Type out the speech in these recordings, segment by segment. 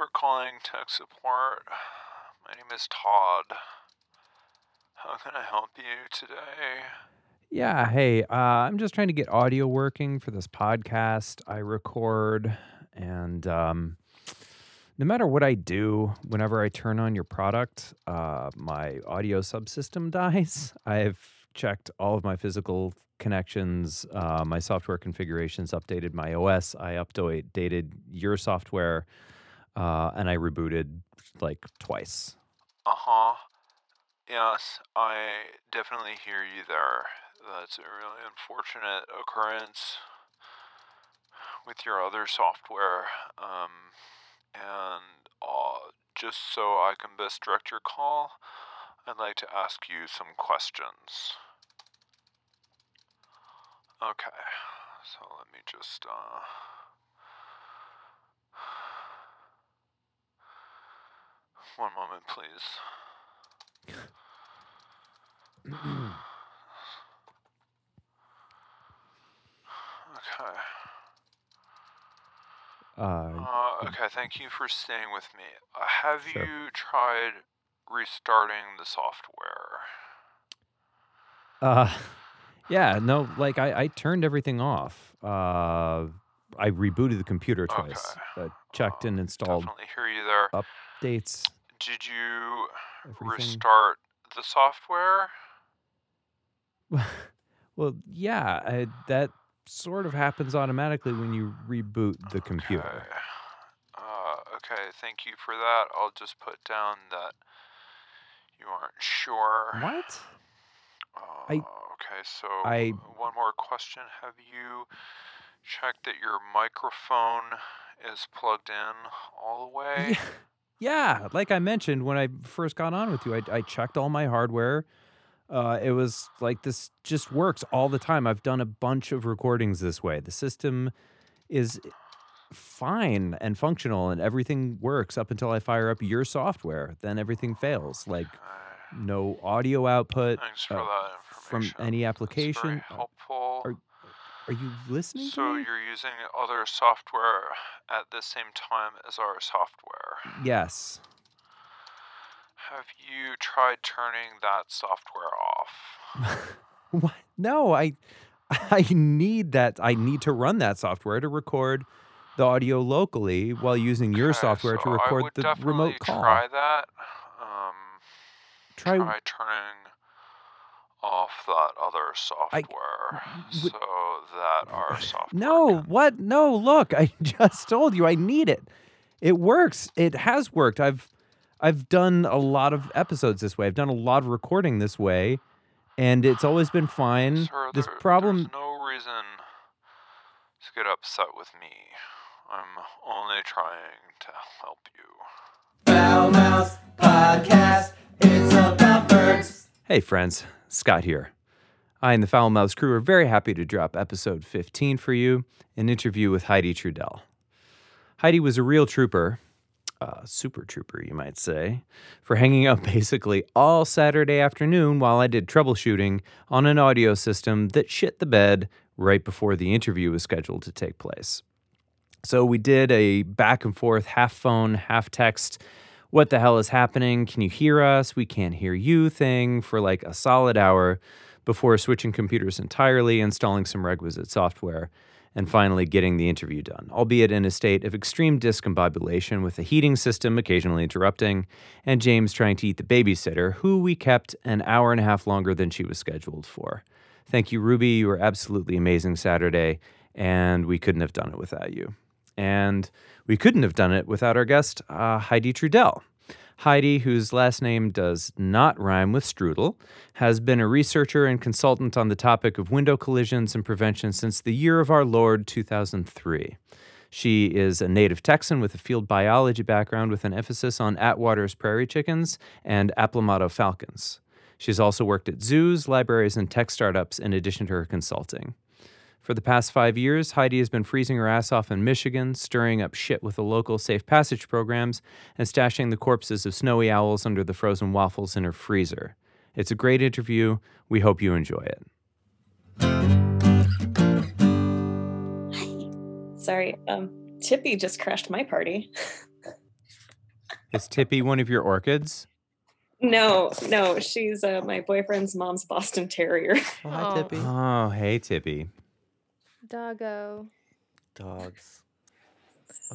for calling tech support. My name is Todd. How can I help you today? Yeah, hey, uh, I'm just trying to get audio working for this podcast I record. And um, no matter what I do, whenever I turn on your product, uh, my audio subsystem dies. I've checked all of my physical connections, uh, my software configurations, updated my OS. I updated your software, uh, and I rebooted like twice. Uh huh. Yes, I definitely hear you there. That's a really unfortunate occurrence with your other software. Um, and uh, just so I can best direct your call, I'd like to ask you some questions. Okay, so let me just, uh. One moment, please. okay. Uh, Uh, okay, thank you for staying with me. Uh, have Sure. you tried restarting the software? uh, yeah, no, like I, I turned everything off. Uh, I rebooted the computer twice. Okay. Uh, checked and installed Definitely hear you there. Updates. Did you Everything. restart the software? well, yeah, I, that sort of happens automatically when you reboot the computer. Okay. Uh, okay, thank you for that. I'll just put down that you aren't sure. What? Uh, I- okay, so I- one more question. Have you checked that your microphone is plugged in all the way? Yeah. Yeah, like I mentioned when I first got on with you, I, I checked all my hardware. Uh, it was like this just works all the time. I've done a bunch of recordings this way. The system is fine and functional, and everything works up until I fire up your software. Then everything fails. Like no audio output uh, from any application. Helpful. Are you listening so you're using other software at the same time as our software. Yes. Have you tried turning that software off? What? No, I I need that. I need to run that software to record the audio locally while using your Okay, software so to record the remote call. Try that. Um, Try- try turning off that other software would- so that our uh, software. No, can- what? No, look, I just told you I need it. It works. It has worked. I've I've done a lot of episodes this way. I've done a lot of recording this way, and it's always been fine. Sir, this there- problem There's no reason to get upset with me. I'm only trying to help you. Fowl Mouths Podcast. It's about birds. Hey, friends, Scott here. I and the Fowl Mouths crew are very happy to drop episode 15 for you an interview with Heidi Trudell. Heidi was a real trooper, a super trooper, you might say, for hanging out basically all Saturday afternoon while I did troubleshooting on an audio system that shit the bed right before the interview was scheduled to take place. So we did a back and forth, half phone, half text. What the hell is happening? Can you hear us? We can't hear you thing for like a solid hour before switching computers entirely, installing some requisite software, and finally getting the interview done, albeit in a state of extreme discombobulation with the heating system occasionally interrupting, and James trying to eat the babysitter, who we kept an hour and a half longer than she was scheduled for. Thank you, Ruby. You were absolutely amazing Saturday, and we couldn't have done it without you. And we couldn't have done it without our guest, uh, Heidi Trudell. Heidi, whose last name does not rhyme with strudel, has been a researcher and consultant on the topic of window collisions and prevention since the year of our Lord 2003. She is a native Texan with a field biology background with an emphasis on Atwater's prairie chickens and Aplomado falcons. She's also worked at zoos, libraries, and tech startups in addition to her consulting. For the past five years, Heidi has been freezing her ass off in Michigan, stirring up shit with the local safe passage programs, and stashing the corpses of snowy owls under the frozen waffles in her freezer. It's a great interview. We hope you enjoy it. Sorry, um, Tippy just crashed my party. Is Tippy one of your orchids? No, no, she's uh, my boyfriend's mom's Boston Terrier. Oh, hi. Tippy. Oh, hey, Tippy. Doggo. Dogs.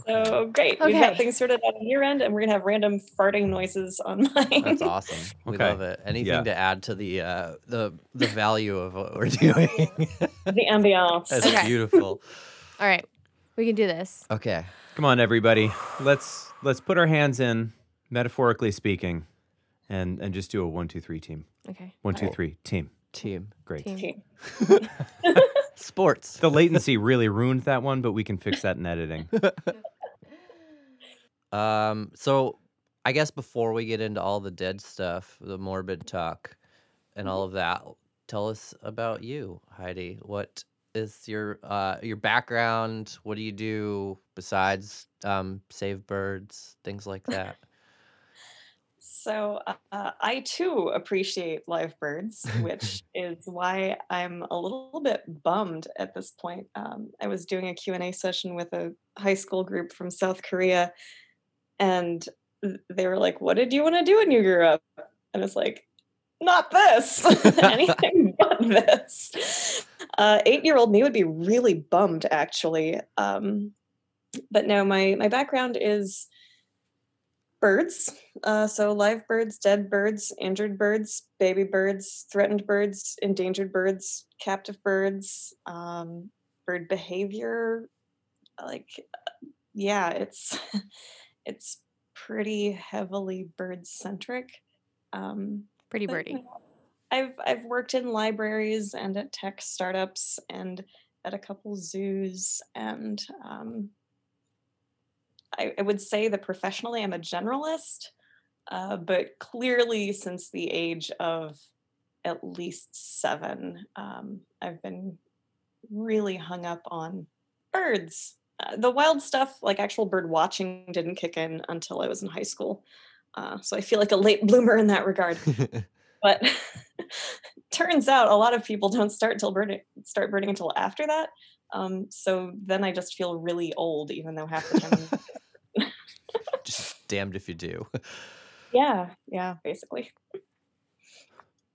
So great. We've got things sorted out on your end, and we're gonna have random farting noises on mine. That's awesome. We Okay. love it. Anything Yeah. to add to the uh, the the value of what we're doing. the ambiance. That's Okay. beautiful. All right. We can do this. Okay. Come on, everybody. Let's let's put our hands in, metaphorically speaking, and and just do a one, two, three team. Okay. One, two, Alright. three team. Team. Great. Team. Okay. Sports. The latency really ruined that one, but we can fix that in editing. Um, so I guess before we get into all the dead stuff, the morbid talk and all of that, tell us about you, Heidi. What is your uh your background? What do you do besides um save birds, things like that? So uh, I too appreciate live birds, which is why I'm a little bit bummed at this point. Um, I was doing a Q&A session with a high school group from South Korea, and they were like, "What did you want to do when you grew up?" And it's like, "Not this, anything but this." Uh, eight-year-old me would be really bummed, actually. Um, but no, my my background is birds. Uh, so live birds, dead birds, injured birds, baby birds, threatened birds, endangered birds, captive birds, um, bird behavior. Like, uh, yeah, it's it's pretty heavily bird centric. Um, Pretty but, you know, I've I've worked in libraries and at tech startups and at a couple zoos and um, I, I would say that professionally I'm a generalist, uh, but clearly since the age of at least seven, um, I've been really hung up on birds. Uh, the wild stuff, like actual bird watching, didn't kick in until I was in high school. Uh, so I feel like a late bloomer in that regard. But turns out a lot of people don't start till birding start birding until after that. Um, so then I just feel really old, even though half the time. Just damned if you do. yeah, yeah, basically.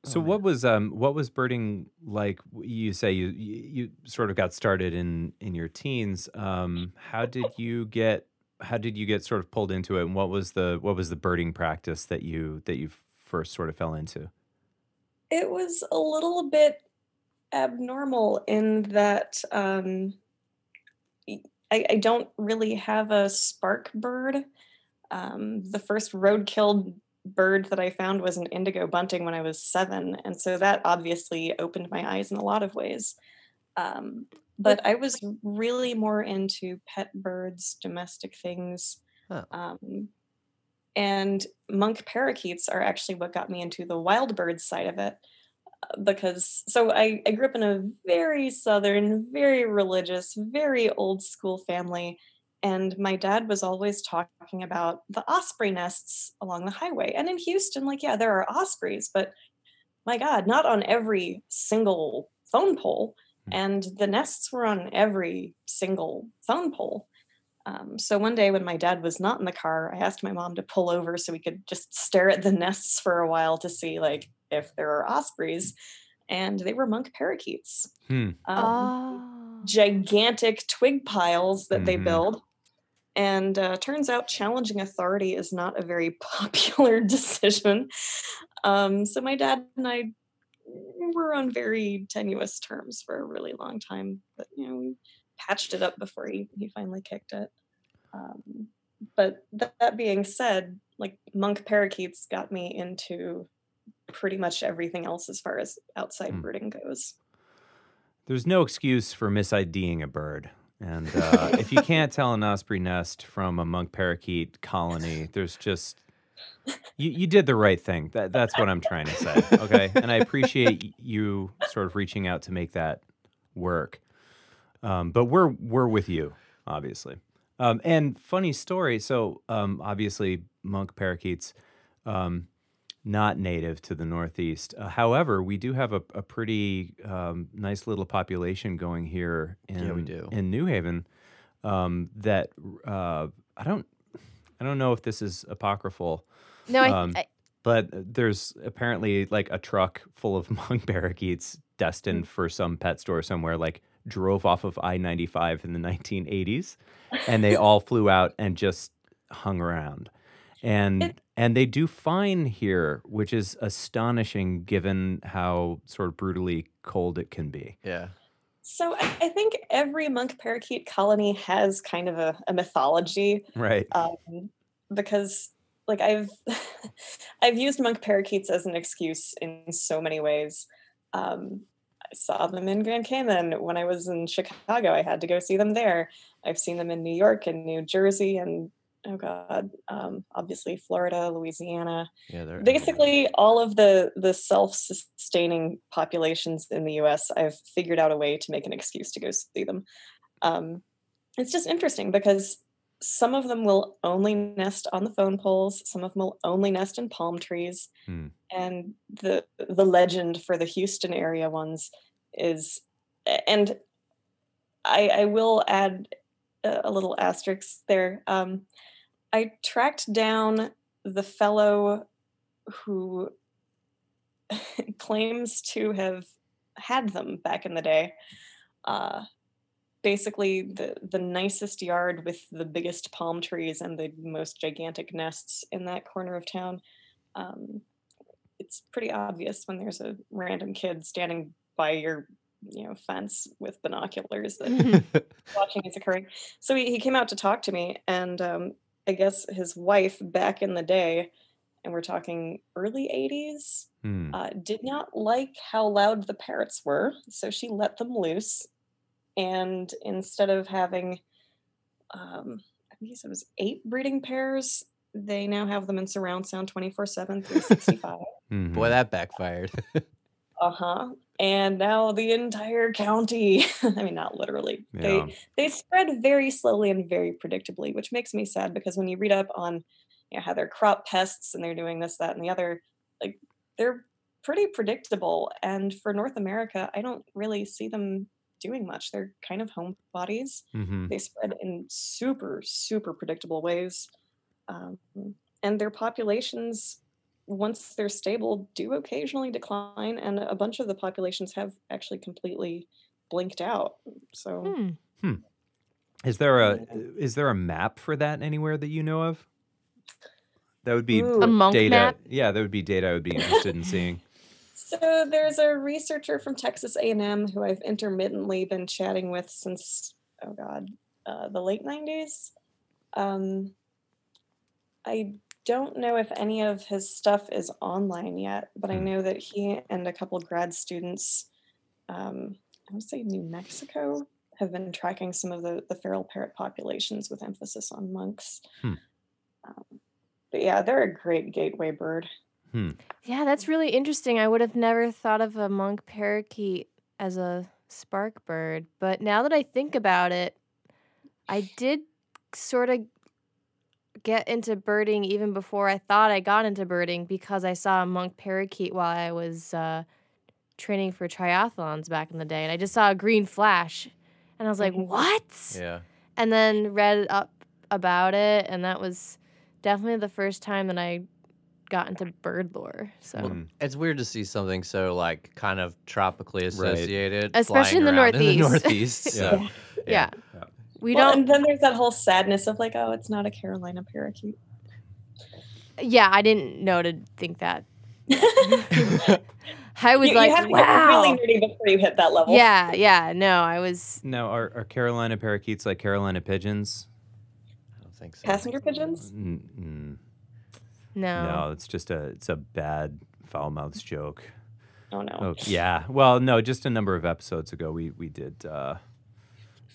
So Oh, what was um what was birding like? You say you you you sort of got started in in your teens. Um, how did you get how did you get sort of pulled into it? And what was the what was the birding practice that you that you first sort of fell into? It was a little bit abnormal in that um, y- I, I don't really have a spark bird. Um, the first road-killed bird that I found was an indigo bunting when I was seven, and so that obviously opened my eyes in a lot of ways. Um, but I was really more into pet birds, domestic things, Huh. um, and monk parakeets are actually what got me into the wild bird side of it uh, because so I, I grew up in a very southern very religious very old school family and my dad was always talking about the osprey nests along the highway and in houston like yeah there are ospreys but my god not on every single phone pole Hmm. and the nests were on every single phone pole um, so one day when my dad was not in the car, I asked my mom to pull over so we could just stare at the nests for a while to see like if there are ospreys, and they were monk parakeets. Hmm. Um, oh. gigantic twig piles that they Mhm. build. And uh, turns out challenging authority is not a very popular decision. Um, so my dad and I were on very tenuous terms for a really long time. But you know, we patched it up before he, he finally kicked it. Um, but th- that being said, like monk parakeets got me into pretty much everything else as far as outside Hmm. birding goes. There's no excuse for misiding a bird. And uh, if you can't tell an osprey nest from a monk parakeet colony, there's just you, you did the right thing. That, that's what I'm trying to say. Okay. And I appreciate you sort of reaching out to make that work. Um, but we're we're with you, obviously. Um, and funny story. So um, obviously, monk parakeets, um, not native to the Northeast. Uh, however, we do have a, a pretty um, nice little population going here in Yeah, we do. in New Haven. Um, that uh, I don't I don't know if this is apocryphal, No, Um, I but there's apparently like a truck full of monk parakeets destined for some pet store somewhere, like drove off of I 95 in the 1980s, and they all flew out and just hung around. And It- and they do fine here, which is astonishing given how sort of brutally cold it can be. Yeah. So I I think every monk parakeet colony has kind of a, a mythology Right. um, because like I've I've used monk parakeets as an excuse in so many ways. Um, I saw them in Grand Cayman when I was in Chicago. I had to go see them there. I've seen them in New York and New Jersey and oh god, um, obviously Florida, Louisiana. Yeah. They're everywhere. Basically, all of the the self-sustaining populations in the U.S. I've figured out a way to make an excuse to go see them. Um, it's just interesting because some of them will only nest on the phone poles. Some of them will only nest in palm trees. Hmm. And the the legend for the Houston area ones is, and I, I will add a, little asterisk there. Um, I tracked down the fellow who claims to have had them back in the day. Uh, basically, the the nicest yard with the biggest palm trees and the most gigantic nests in that corner of town. Um, it's pretty obvious when there's a random kid standing by your you know fence with binoculars that watching is occurring. So he, he came out to talk to me, and um, I guess his wife back in the day, and we're talking early 80s, Hmm. uh, did not like how loud the parrots were. So she let them loose. And instead of having, um, I think he said it was eight breeding pairs, they now have them in surround sound 24 7, 365. Mhm. Boy, that backfired. Uh huh. And now the entire county, I mean, not literally, Yeah. they they spread very slowly and very predictably, which makes me sad because when you read up on you know, how they're crop pests and they're doing this, that, and the other, like they're pretty predictable. And for North America, I don't really see them doing much. They're kind of homebodies. Mhm. They spread in super, super predictable ways. Um, and their populations, once they're stable, do occasionally decline. And a bunch of the populations have actually completely blinked out. So hmm. Is there a is there a map for that anywhere that you know of? That would be Ooh. A monk data. map? Yeah, that would be data I would be interested in seeing. So there's a researcher from Texas A&M who I've intermittently been chatting with since oh god, uh, the late 90s. Um, I don't know if any of his stuff is online yet, but I Hmm. know that he and a couple grad students, um, I would say New Mexico, have been tracking some of the, the feral parrot populations with emphasis on monks. Hmm. Um, but yeah, they're a great gateway bird. Yeah, that's really interesting. I would have never thought of a monk parakeet as a spark bird, but now that I think about it, I did sort of get into birding even before I thought I got into birding because I saw a monk parakeet while I was uh, training for triathlons back in the day, and I just saw a green flash, and I was like, Mhm. "What?" yeah. and then read up about it, and that was definitely the first time that I got into bird lore. So. Mm. It's weird to see something so like kind of tropically associated, Especially in the around in the Northeast. Northeast. so, Yeah. Yeah. Yeah. We well, don't. and then there's that whole sadness of like, oh, it's not a Carolina parakeet. Yeah, I didn't know to think that. I was you, like, you have to wow. really nerdy before you hit that level. yeah, yeah. No, I was. No, are, are Carolina parakeets like Carolina pigeons? I don't think so. Passenger pigeons? Mm, mm, No. No, it's just a it's a bad foul mouthed joke. Oh no. Oh yeah. Well, no, just a number of episodes ago, we we did uh,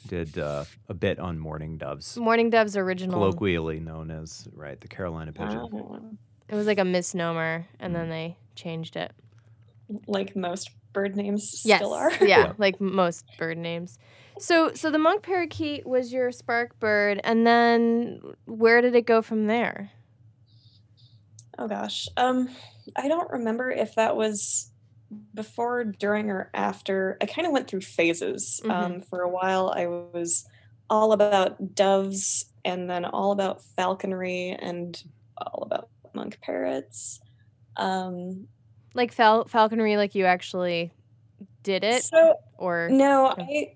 did uh, a bit on mourning doves, Morning Dove's original. colloquially known as right the Carolina pigeon. Oh. It was like a misnomer, and then they changed it. Like most bird names Yes. still are. yeah, Yeah. like most bird names. So, so the monk parakeet was your spark bird, and then where did it go from there? Oh gosh. Um I don't remember if that was before, during, or after. I kind of went through phases. Mhm. Um for a while I was all about doves and then all about falconry and all about monk parrots. Um, Like fal- falconry, like you actually did it, so or no. I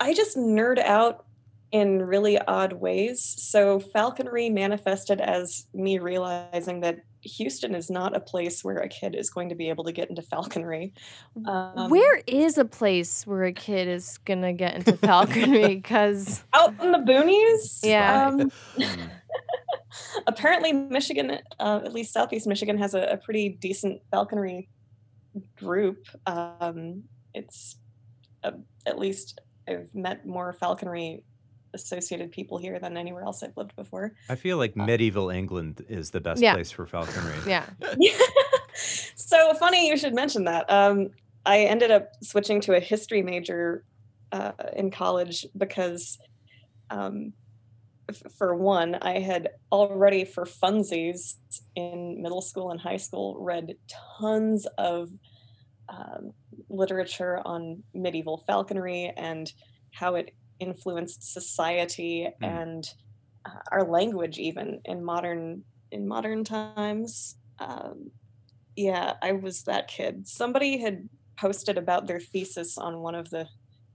I just nerd out in really odd ways. So falconry manifested as me realizing that Houston is not a place where a kid is going to be able to get into falconry. Um, where is a place where a kid is gonna get into falconry? Because out in the boonies? Yeah. Um, apparently, Michigan, uh, at least Southeast Michigan, has a, a pretty decent falconry group. Um, it's uh, at least I've met more falconry associated people here than anywhere else I've lived before. I feel like medieval England is the best Yeah. place for falconry. yeah, so funny you should mention that. Um, I ended up switching to a history major uh, in college because, um, f- for one, I had already for funsies in middle school and high school read tons of um, literature on medieval falconry and how it influenced society Hmm. and uh, our language even in modern in modern times. Um, yeah i was that kid. Somebody had posted about their thesis on one of the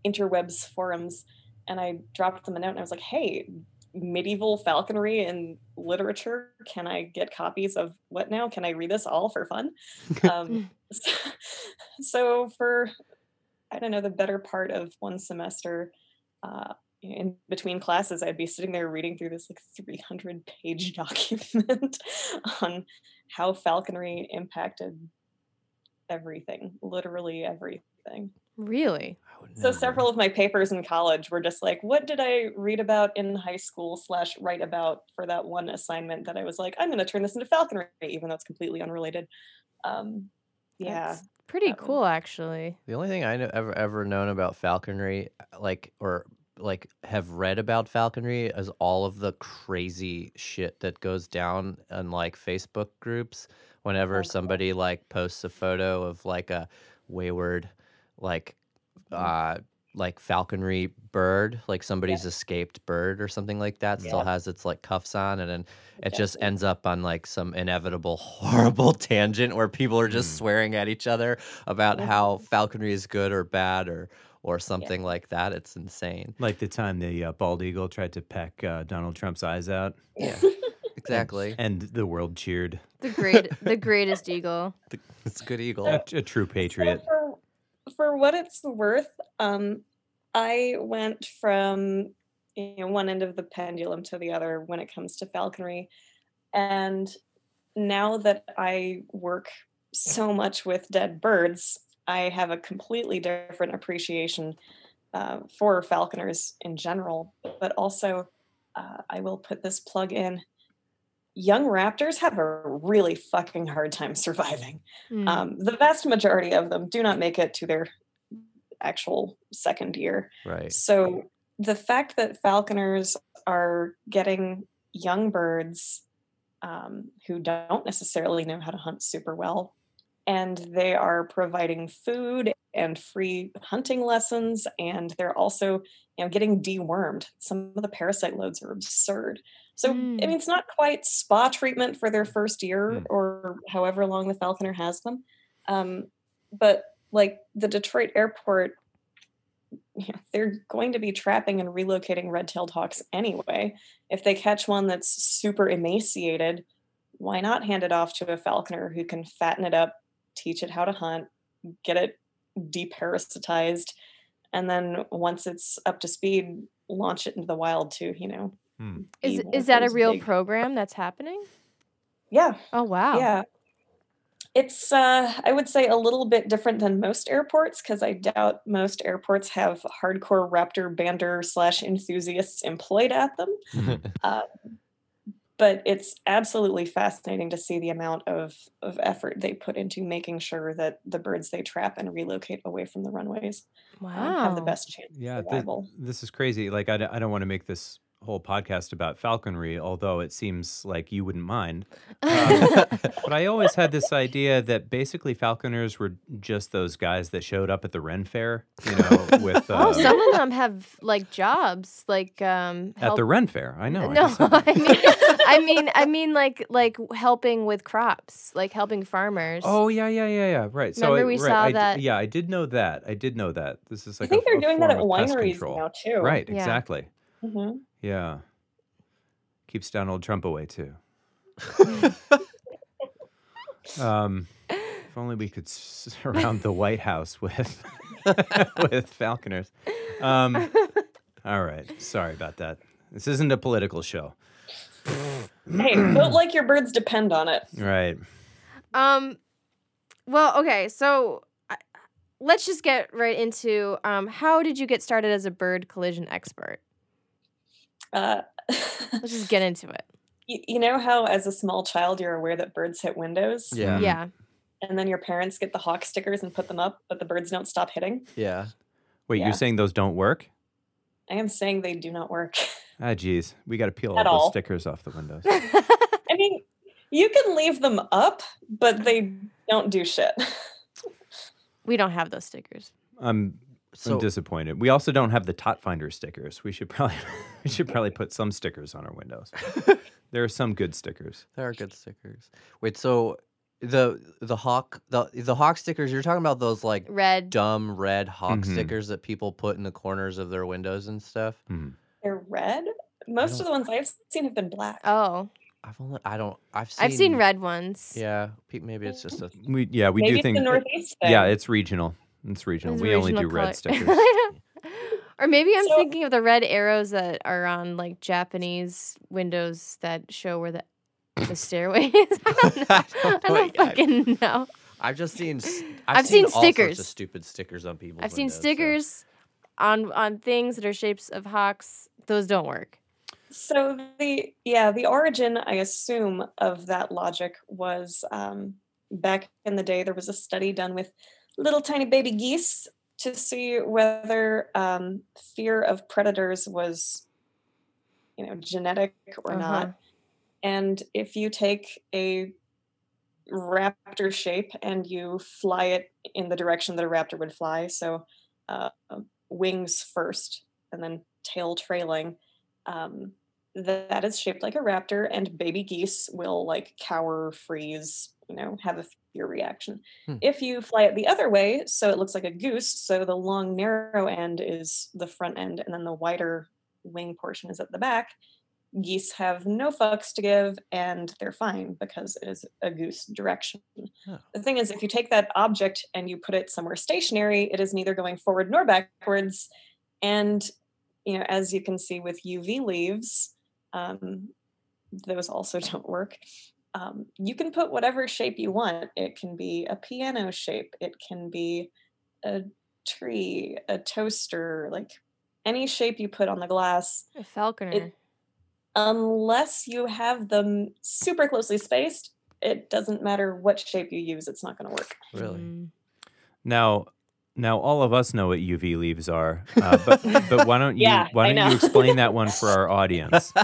interwebs forums and i dropped them a note and i was like hey medieval falconry and literature can i get copies of what now? Can i read this all for fun? Um, so, so for i don't know the better part of one semester uh, in between classes i'd be sitting there reading through this like 300 page document on how falconry impacted everything literally everything really. So several of my papers in college were just like what did i read about in high school slash write about for that one assignment that i was like i'm going to turn this into falconry even though it's completely unrelated um yeah That's pretty that one. cool, actually. The only thing I know, ever ever known about falconry, like or like have read about falconry, is all of the crazy shit that goes down on like Facebook groups. Whenever Oh, somebody like posts a photo of like a wayward, like, Mm. uh, like falconry bird, like somebody's escaped bird or something like that, still has its like cuffs on, and then it Yeah. just ends up on like some inevitable horrible tangent where people are just Mm. swearing at each other about how falconry is good or bad or or something like that. It's insane. Like the time the uh, bald eagle tried to peck uh, Donald Trump's eyes out, Yeah, exactly. and the world cheered. The great, the greatest eagle. It's a good eagle. A, a true So patriot. for, for what it's worth, um, I went from you know one end of the pendulum to the other when it comes to falconry, and now that I work so much with dead birds, I have a completely different appreciation uh, for falconers in general, but also uh, I will put this plug in. Young raptors have a really fucking hard time surviving. Mm. Um, the vast majority of them do not make it to their actual second year. Right. So the fact that falconers are getting young birds um, who don't necessarily know how to hunt super well, and they are providing food and free hunting lessons, and they're also you know getting dewormed. Some of the parasite loads are absurd. So I Mm. mean, it's not quite spa treatment for their first year Mm. or however long the falconer has them, um, but like the Detroit airport you know, they're going to be trapping and relocating red-tailed hawks anyway. If they catch one that's super emaciated, why not hand it off to a falconer who can fatten it up, teach it how to hunt, get it deparasitized, and then once it's up to speed, launch it into the wild too. you know. Hmm. Is is that a real big- program that's happening? Yeah, Oh wow. yeah. It's uh I would say a little bit different than most airports because I doubt most airports have hardcore raptor bander slash enthusiasts employed at them. Uh, but it's absolutely fascinating to see the amount of, of effort they put into making sure that the birds they trap and relocate away from the runways Wow. um, have the best chance Yeah, of thi- survival. this is crazy. Like, I, d- I don't want to make this whole podcast about falconry, although it seems like you wouldn't mind. Um, but I always had this idea that basically falconers were just those guys that showed up at the Ren Fair, you know, with uh, Oh, some of them have like jobs, like um. at the Ren Fair. I know. I no, just said that. I mean, I mean, I mean, like like helping with crops, like helping farmers. Oh yeah, yeah, yeah, yeah. Right. So Remember I, we right, saw I d- that- yeah, I did know that. I did know that. This is like. I think a, they're a doing that at form of pest wineries now too. Right. Yeah. Exactly. Hmm Yeah. Keeps Donald Trump away too. um, if only we could surround the White House with with falconers. Um, all right. Sorry about that. This isn't a political show. Hey, vote like your birds depend on it. Right. Um, well, okay, so I- let's just get right into um. How did you get started as a bird collision expert? Uh, Let's just get into it. you, you know how as a small child you're aware that birds hit windows Yeah. Yeah. and then your parents get the hawk stickers and put them up but the birds don't stop hitting Yeah. Wait, Yeah. you're saying those don't work? i am saying they do not work Ah, geez. We got to peel all At those stickers off the windows. i mean you can leave them up but they don't do shit we don't have those stickers. I'm So I'm disappointed. We also don't have the Tot Finder stickers. We should probably we should probably put some stickers on our windows. there are some good stickers. there are good stickers. Wait, so the the hawk the the hawk stickers you're talking about those like Red. dumb red hawk Mhm. stickers that people put in the corners of their windows and stuff. Mhm. they're red most of the ones i've seen have been black Oh, I've only I don't I've seen I've seen red ones. Yeah, maybe it's just a We yeah we maybe do it's think the northeast thing. yeah it's regional. It's regional. It's we only do original red stickers. or maybe I'm So- thinking of the red arrows that are on like Japanese windows that show where the the stairway is. I don't know. I I don't don't, know. I- fucking know. I've just seen s- I've, I've seen all sorts of stickers. stupid stickers on people. I've seen stickers on on things that are shapes of hawks. Those don't work. So the yeah, the origin, I assume, of that logic was um, back in the day. There was a study done with little tiny baby geese to see whether um, fear of predators was, you know, genetic or Uh-huh. not. And if you take a raptor shape and you fly it in the direction that a raptor would fly, so uh, wings first and then tail trailing, um, that is shaped like a raptor, and baby geese will like cower, freeze, you know, have a fear reaction. Hmm. If you fly it the other way, so it looks like a goose, so the long, narrow end is the front end, and then the wider wing portion is at the back. Geese have no fucks to give, and they're fine because it is a goose direction. Oh. The thing is, if you take that object and you put it somewhere stationary, it is neither going forward nor backwards. And you know, as you can see with UV leaves, um, those also don't work. Um, you can put whatever shape you want. It can be a piano shape. It can be a tree, a toaster, like any shape you put on the glass, A falconer. unless you have them super closely spaced. It doesn't matter what shape you use; it's not going to work. Really? Mm. Now, now all of us know what UV leaves are, uh, but but why don't you Yeah, why don't you explain that one for our audience?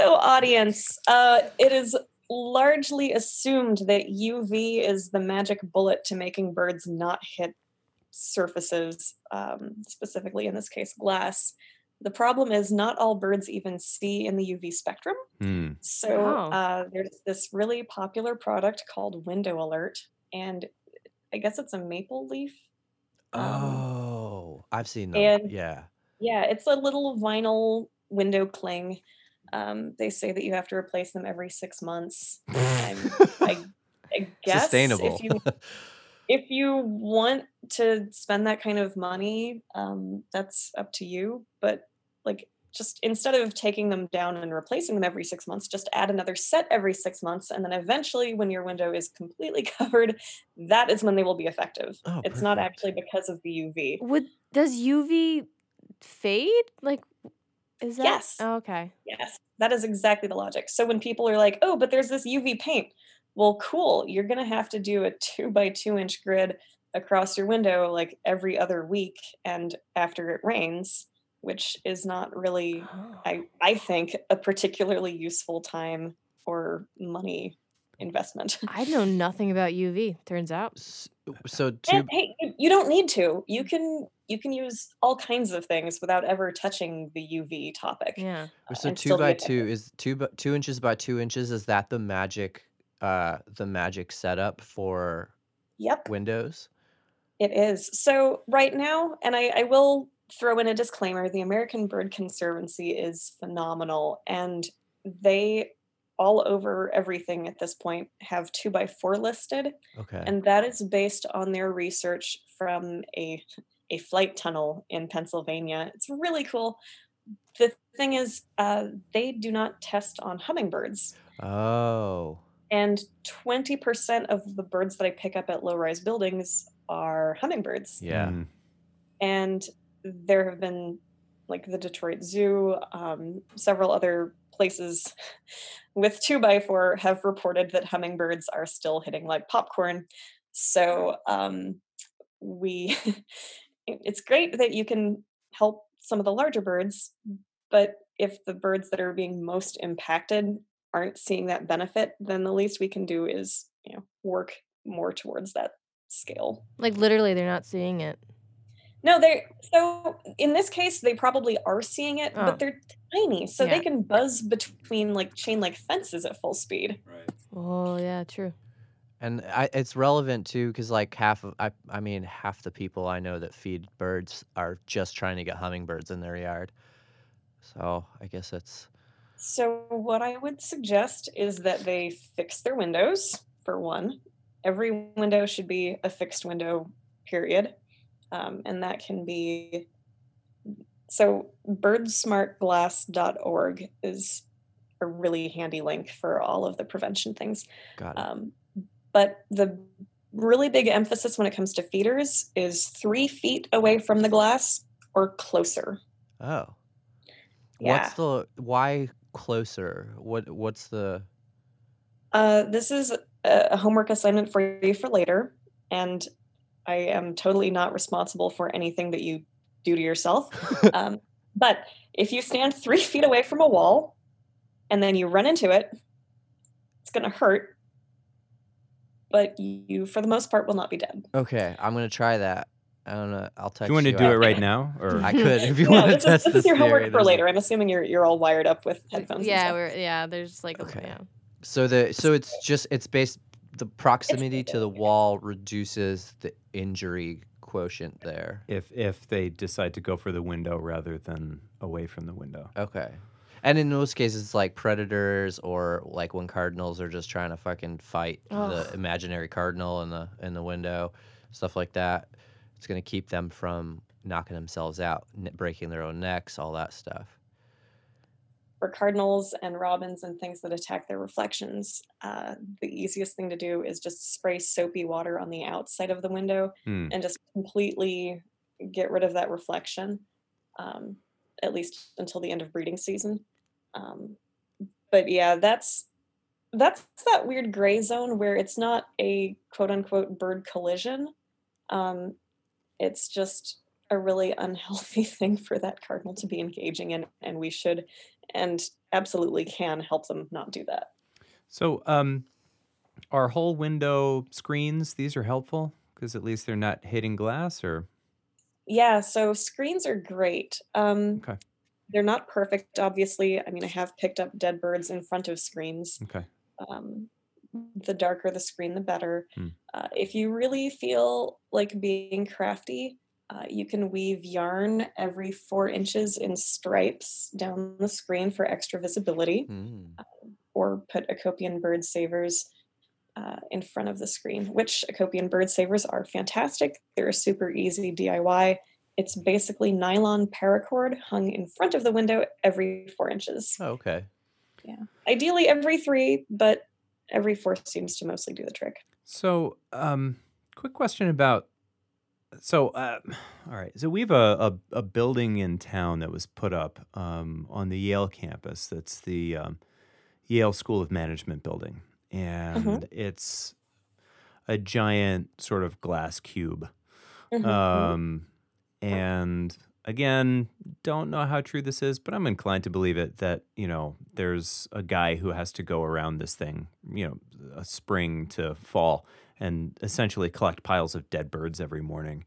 So, audience, uh, it is largely assumed that UV is the magic bullet to making birds not hit surfaces, um, specifically in this case, glass. The problem is not all birds even see in the UV spectrum. Hmm. So Oh. uh, there's this really popular product called Window Alert, and I guess it's a maple leaf. Um, Oh, I've seen that. yeah. Yeah, it's a little vinyl window cling. Um, they say that you have to replace them every six months. I'm- I, I guess Sustainable. if you if you want to spend that kind of money, um, that's up to you. But like, just instead of taking them down and replacing them every six months, just add another set every six months, and then eventually, when your window is completely covered, that is when they will be effective. Oh, it's not actually because of the UV. Would does UV fade? Like, is that? Yes. Oh, okay. Yes, that is exactly the logic. So when people are like, "Oh, but there's this UV paint," well, cool. You're gonna have to do a two by two inch grid across your window like every other week, and after it rains, which is not really, Oh. I I think, a particularly useful time or money investment. I know nothing about UV. Turns out. So two And hey, you- you don't need to. You can you can use all kinds of things without ever touching the UV topic. Yeah. uh, so and two by two is two by, two inches by two inches. Is that the magic uh the magic setup for Yep. windows? It is. So right now, and I, I will throw in a disclaimer, the American Bird Conservancy is phenomenal and they all over everything at this point have two by four listed. Okay. And that is based on their research from a a flight tunnel in Pennsylvania. It's really cool. The thing is, uh, they do not test on hummingbirds. oh. And 20% of the birds that I pick up at low rise buildings are hummingbirds. Yeah. Mm. and there have been like the detroit zoo um, several other places with two by four have reported that hummingbirds are still hitting like popcorn so um, we it's great that you can help some of the larger birds but if the birds that are being most impacted aren't seeing that benefit then the least we can do is you know work more towards that scale Like literally, they're not seeing it. No, they so in this case they probably are seeing it, Oh. but they're tiny, so Yeah. they can buzz between like chain like fences at full speed. Right. Oh yeah, true. And I, it's relevant too, because like half of I, I mean half the people I know that feed birds are just trying to get hummingbirds in their yard. So I guess it's So what I would suggest is that they fix their windows for one. Every window should be a fixed window, period, um, and that can be. So birdsmartglass.org is a really handy link for all of the prevention things. got it. Um, but the really big emphasis when it comes to feeders is three feet away from the glass or closer. oh, yeah. what's the why closer? What what's the Uh, this is a, a homework assignment for you for later, and I am totally not responsible for anything that you do to yourself. um, but if you stand three feet away from a wall and then you run into it, it's going to hurt. But you, for the most part, will not be dead. okay? I'm gonna try that. I don't know. I'll text you. Do you want to do out. it right now, or I could if you No, want to test is, this this is your homework theory, for later. I'm assuming you're you're all wired up with headphones. and Yeah, stuff. we're yeah. There's like a Okay. yeah. So the so it's just it's based the proximity to the wall reduces the injury quotient there. if if they decide to go for the window rather than away from the window? Okay. And in most cases, like predators or like when cardinals are just trying to fucking fight the imaginary cardinal in the in the window, stuff like that. It's gonna keep them from knocking themselves out, breaking their own necks, all that stuff. For cardinals and robins and things that attack their reflections, uh, the easiest thing to do is just spray soapy water on the outside of the window Hmm. and just completely get rid of that reflection, um, at least until the end of breeding season. Um, but yeah, that's that's that weird gray zone where it's not a quote unquote bird collision. Um, it's just a really unhealthy thing for that cardinal to be engaging in, and we should and absolutely can help them not do that. So, um, are whole window screens these are helpful because at least they're not hitting glass, or Yeah, so screens are great. Um, Okay. They're not perfect, obviously. I mean, I have picked up dead birds in front of screens. okay, Um, the darker the screen, the better. Hmm. Uh, if you really feel like being crafty, uh, you can weave yarn every four inches in stripes down the screen for extra visibility. Mm. or put Acopian bird savers uh, in front of the screen, which Acopian bird savers are fantastic. They're a super easy DIY. It's basically nylon paracord hung in front of the window every four inches. Oh, okay. Yeah. Ideally every three, but every four seems to mostly do the trick. So, um, quick question about. So, uh, all right. So we have a, a, a building in town that was put up um, on the Yale campus. That's the um, Yale School of Management building, and it's a giant sort of glass cube. Mhm. Um, and again, don't know how true this is, but I'm inclined to believe it that, you know, there's a guy who has to go around this thing, you know, a spring to fall and essentially collect piles of dead birds every morning.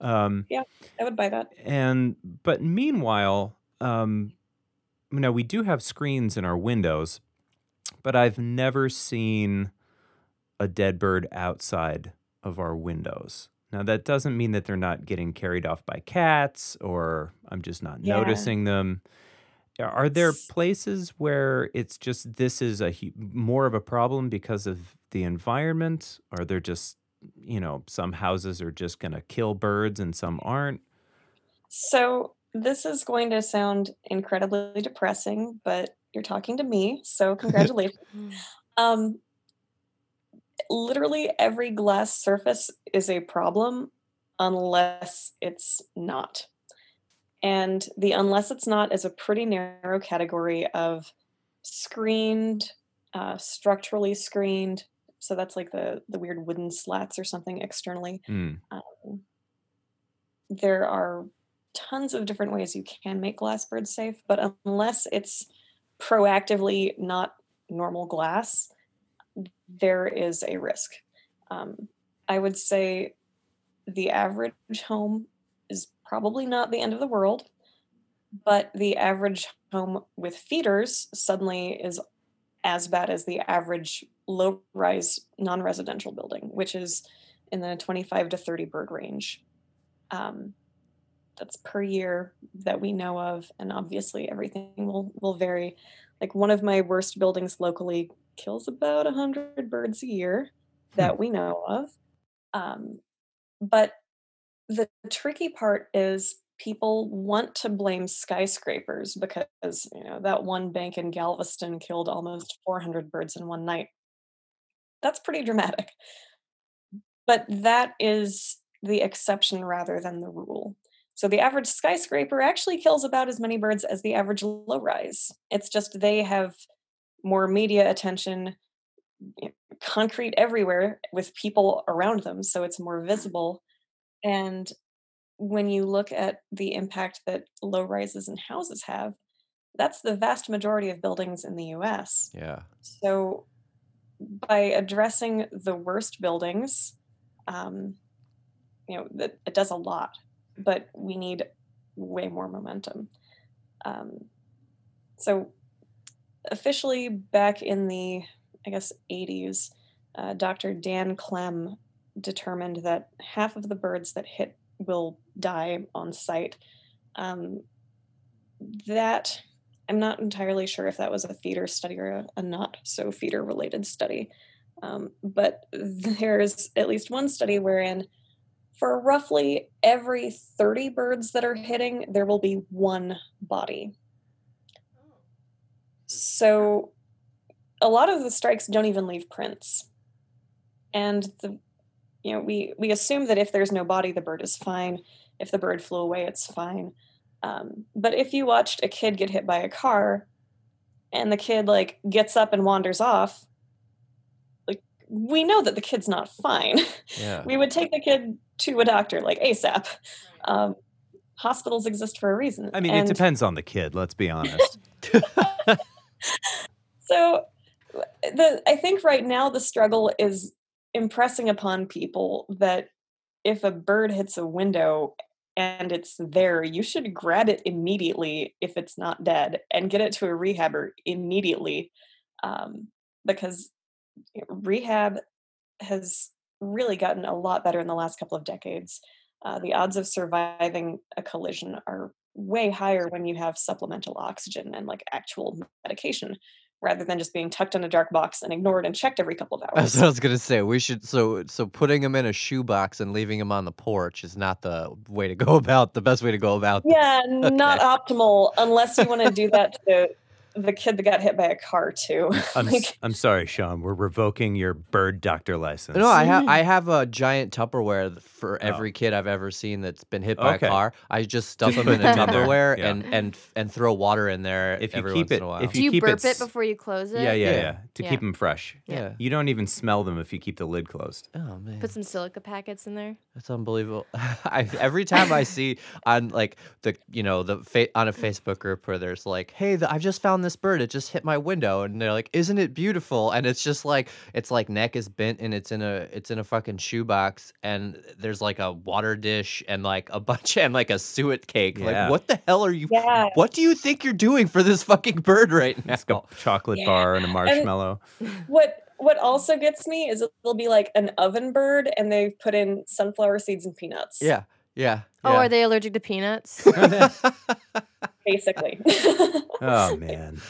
Um, Yeah, I would buy that. and but meanwhile, um, you know, we do have screens in our windows, but I've never seen a dead bird outside of our windows. Now that doesn't mean that they're not getting carried off by cats or I'm just not Yeah. noticing them. Are there places where it's just this is a more of a problem because of the environment? Are there just, you know, some houses are just going to kill birds and some aren't? So this is going to sound incredibly depressing, but you're talking to me, so congratulations. Mm. Um, literally every glass surface is a problem unless it's not. And the unless it's not is a pretty narrow category of screened, uh, structurally screened. So that's like the the weird wooden slats or something externally. Hmm. Um, there are tons of different ways you can make glass birds safe, but unless it's proactively not normal glass, there is a risk. Um, I would say the average home probably not the end of the world, but the average home with feeders suddenly is as bad as the average low rise non residential building, which is in the 25 to 30 bird range. Um, that's per year that we know of, and obviously everything will, will vary. Like one of my worst buildings locally kills about 100 birds a year that we know of. Um, but the tricky part is people want to blame skyscrapers because you know that one bank in Galveston killed almost 400 birds in one night. That's pretty dramatic. But that is the exception rather than the rule. So the average skyscraper actually kills about as many birds as the average low rise. It's just they have more media attention, concrete everywhere with people around them, so it's more mm. visible. And when you look at the impact that low rises and houses have, that's the vast majority of buildings in the US. Yeah. So by addressing the worst buildings, um, you know, that it does a lot, but we need way more momentum. Um, so officially back in the, I guess, 80s, uh, Dr. Dan Klem determined that half of the birds that hit will die on site. Um, that I'm not entirely sure if that was a feeder study or a, a not so feeder related study. Um, but there's at least one study wherein for roughly every 30 birds that are hitting, there will be one body. So a lot of the strikes don't even leave prints. And the you know, we we assume that if there's no body, the bird is fine. If the bird flew away, it's fine. Um, but if you watched a kid get hit by a car, and the kid like gets up and wanders off, like we know that the kid's not fine. Yeah. we would take the kid to a doctor like ASAP. Um, hospitals exist for a reason. I mean, and it depends on the kid, let's be honest. so the I think right now the struggle is impressing upon people that if a bird hits a window and it's there, you should grab it immediately if it's not dead and get it to a rehabber immediately, um, because rehab has really gotten a lot better in the last couple of decades. Uh, the odds of surviving a collision are way higher when you have supplemental oxygen and like actual medication rather than just being tucked in a dark box and ignored and checked every couple of hours. That's what I was gonna say. We should so so putting them in a shoebox and leaving them on the porch is not the way to go about the best way to go about this. Yeah, not Okay. optimal unless you want to do that to the kid that got hit by a car too. I'm, like, I'm sorry, Sean. We're revoking your bird doctor license. No, I have I have a giant Tupperware th- for Oh. every kid I've ever seen that's been hit by Okay. a car. I just stuff them in a them in there, Tupperware yeah. and and and throw water in there If you every keep once it- in a while. if Do you keep burp it it before you close it? Yeah, yeah, yeah. Yeah. To Yeah. keep them fresh. yeah. You don't even smell them if you keep the lid closed. Oh man, Put some silica packets in there. that's unbelievable. I every time I see on like the you know the fa- on a Facebook group where there's like, hey, the, I just found this bird. It just hit my window, and they're like, isn't it beautiful? And it's just like it's like neck is bent and it's in a it's in a fucking shoebox, and there's like a water dish and like a bunch and like a suet cake. Yeah. Like, what the hell are you? yeah. What do you think you're doing for this fucking bird right now? It's got a chocolate Yeah. bar and a marshmallow. What what also gets me is it'll be like an oven bird and they've put in sunflower seeds and peanuts. Yeah, yeah. Oh, yeah. are they allergic to peanuts? Basically. oh man.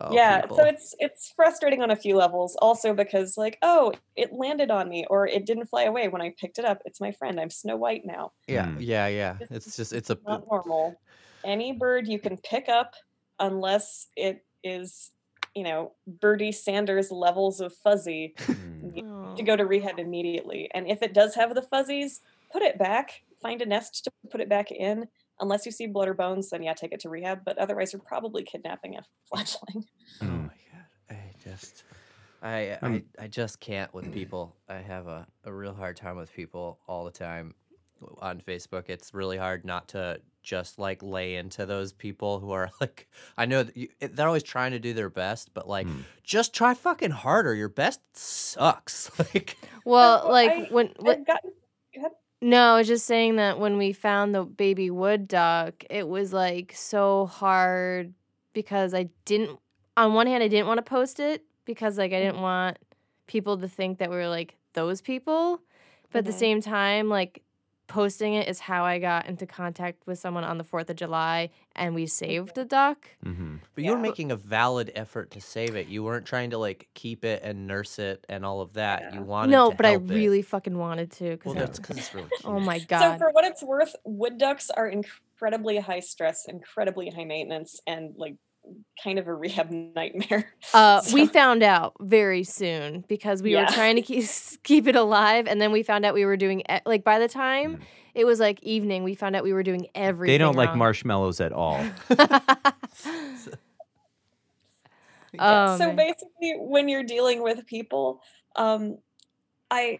Oh, yeah. people. So it's it's frustrating on a few levels. Also because like, oh, it landed on me or it didn't fly away when I picked it up. It's my friend. I'm Snow White now. yeah, Mm. yeah, yeah. It's It's just it's a Not normal. Any bird you can pick up unless it is, you know, Birdie Sanders levels of fuzzy Mm. you Oh. need to go to rehab immediately. And if it does have the fuzzies, put it back. Find a nest to put it back in. Unless you see blood or bones, then yeah, take it to rehab. But otherwise, you're probably kidnapping a fledgling. Oh Mm. my god! I just, I, Um, I, I just can't with people. I have a, a real hard time with people all the time on Facebook. It's really hard not to just like lay into those people who are like, I know that you, they're always trying to do their best, but like, Mm. just try fucking harder. Your best sucks. Like, Well, Oh, like I- when, when I've gotten no, I was just saying that when we found the baby wood duck, it was like so hard because I didn't. On one hand, I didn't want to post it because like I mm. didn't want people to think that we were like those people, but at the same time, like posting it is how I got into contact with someone on the Fourth of July, and we saved the duck. hmm but you were making a valid effort to save it. You weren't trying to like keep it and nurse it and all of that. Yeah. You wanted to No, to but I it. really fucking wanted to. Cause well, that's because it's really cute. oh my God. So for what it's worth, wood ducks are incredibly high stress, incredibly high maintenance, and like kind of a rehab nightmare. Uh, we found out very soon because we were trying to keep keep it alive, and then we found out we were doing like by the time Mm. it was like evening, we found out we were doing everything. They don't like marshmallows at all. Oh, so man. basically when you're dealing with people um i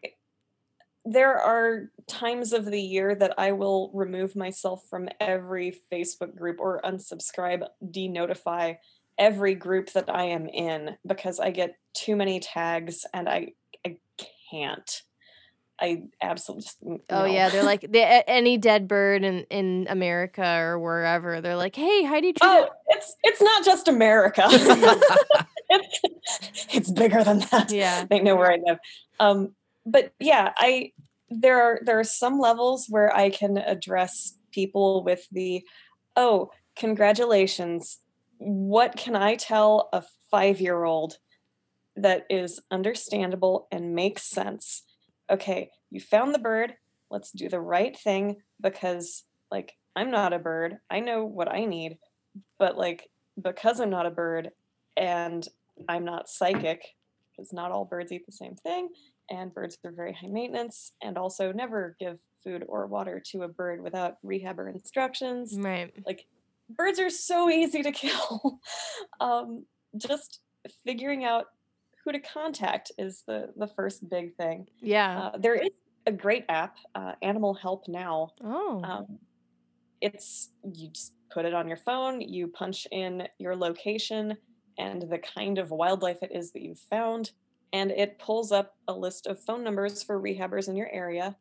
there are times of the year that i will remove myself from every facebook group or unsubscribe denotify every group that i am in because i get too many tags and i i can't i absolutely just n- Oh yeah, they're like they, any dead bird in in America or wherever. They're like, hey Heidi, Trudell. oh it's it's not just america it's, it's bigger than that yeah, they know where I live. Um, but yeah, I there are there are some levels where I can address people with the, oh, congratulations. What can I tell a five year old that is understandable and makes sense? Okay, you found the bird. Let's do the right thing because, like, I'm not a bird. I know what I need, but like, because I'm not a bird and I'm not psychic, because not all birds eat the same thing, and birds are very high maintenance, and also never give food or water to a bird without rehab or instructions. right. Like, birds are so easy to kill. um, just figuring out who to contact is the the first big thing. Yeah. Uh, there is a great app, uh, Animal Help Now, oh. um, it's you just put it on your phone you punch in your location and the kind of wildlife it is that you've found and it pulls up a list of phone numbers for rehabbers in your area.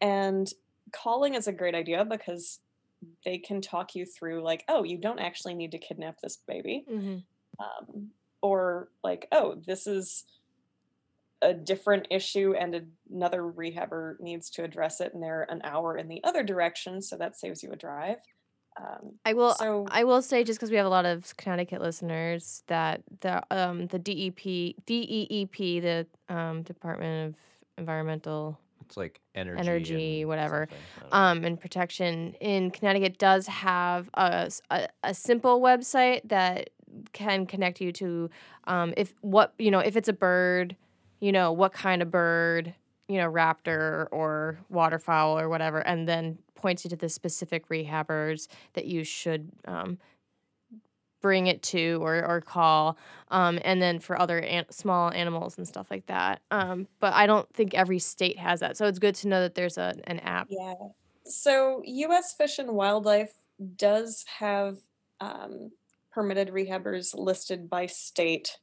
And calling is a great idea because they can talk you through like oh you don't actually need to kidnap this baby. Hmm um, or like oh this is a different issue and another rehabber needs to address it and they're an hour in the other direction so that saves you a drive um, I will. so I will say just because we have a lot of Connecticut listeners that the um the DEP DEEP the um Department of Environmental It's like energy, Energy, and whatever. something. I don't know. um and protection in Connecticut does have a a simple website that can connect you to um, if what you know if it's a bird, you know what kind of bird, you know raptor or waterfowl or whatever, and then points you to the specific rehabbers that you should um, bring it to or, or call um, and then for other an- small animals and stuff like that um, but i don't think every state has that so it's good to know that there's a, an app Yeah. So U.S. Fish and Wildlife does have um, permitted rehabbers listed by state,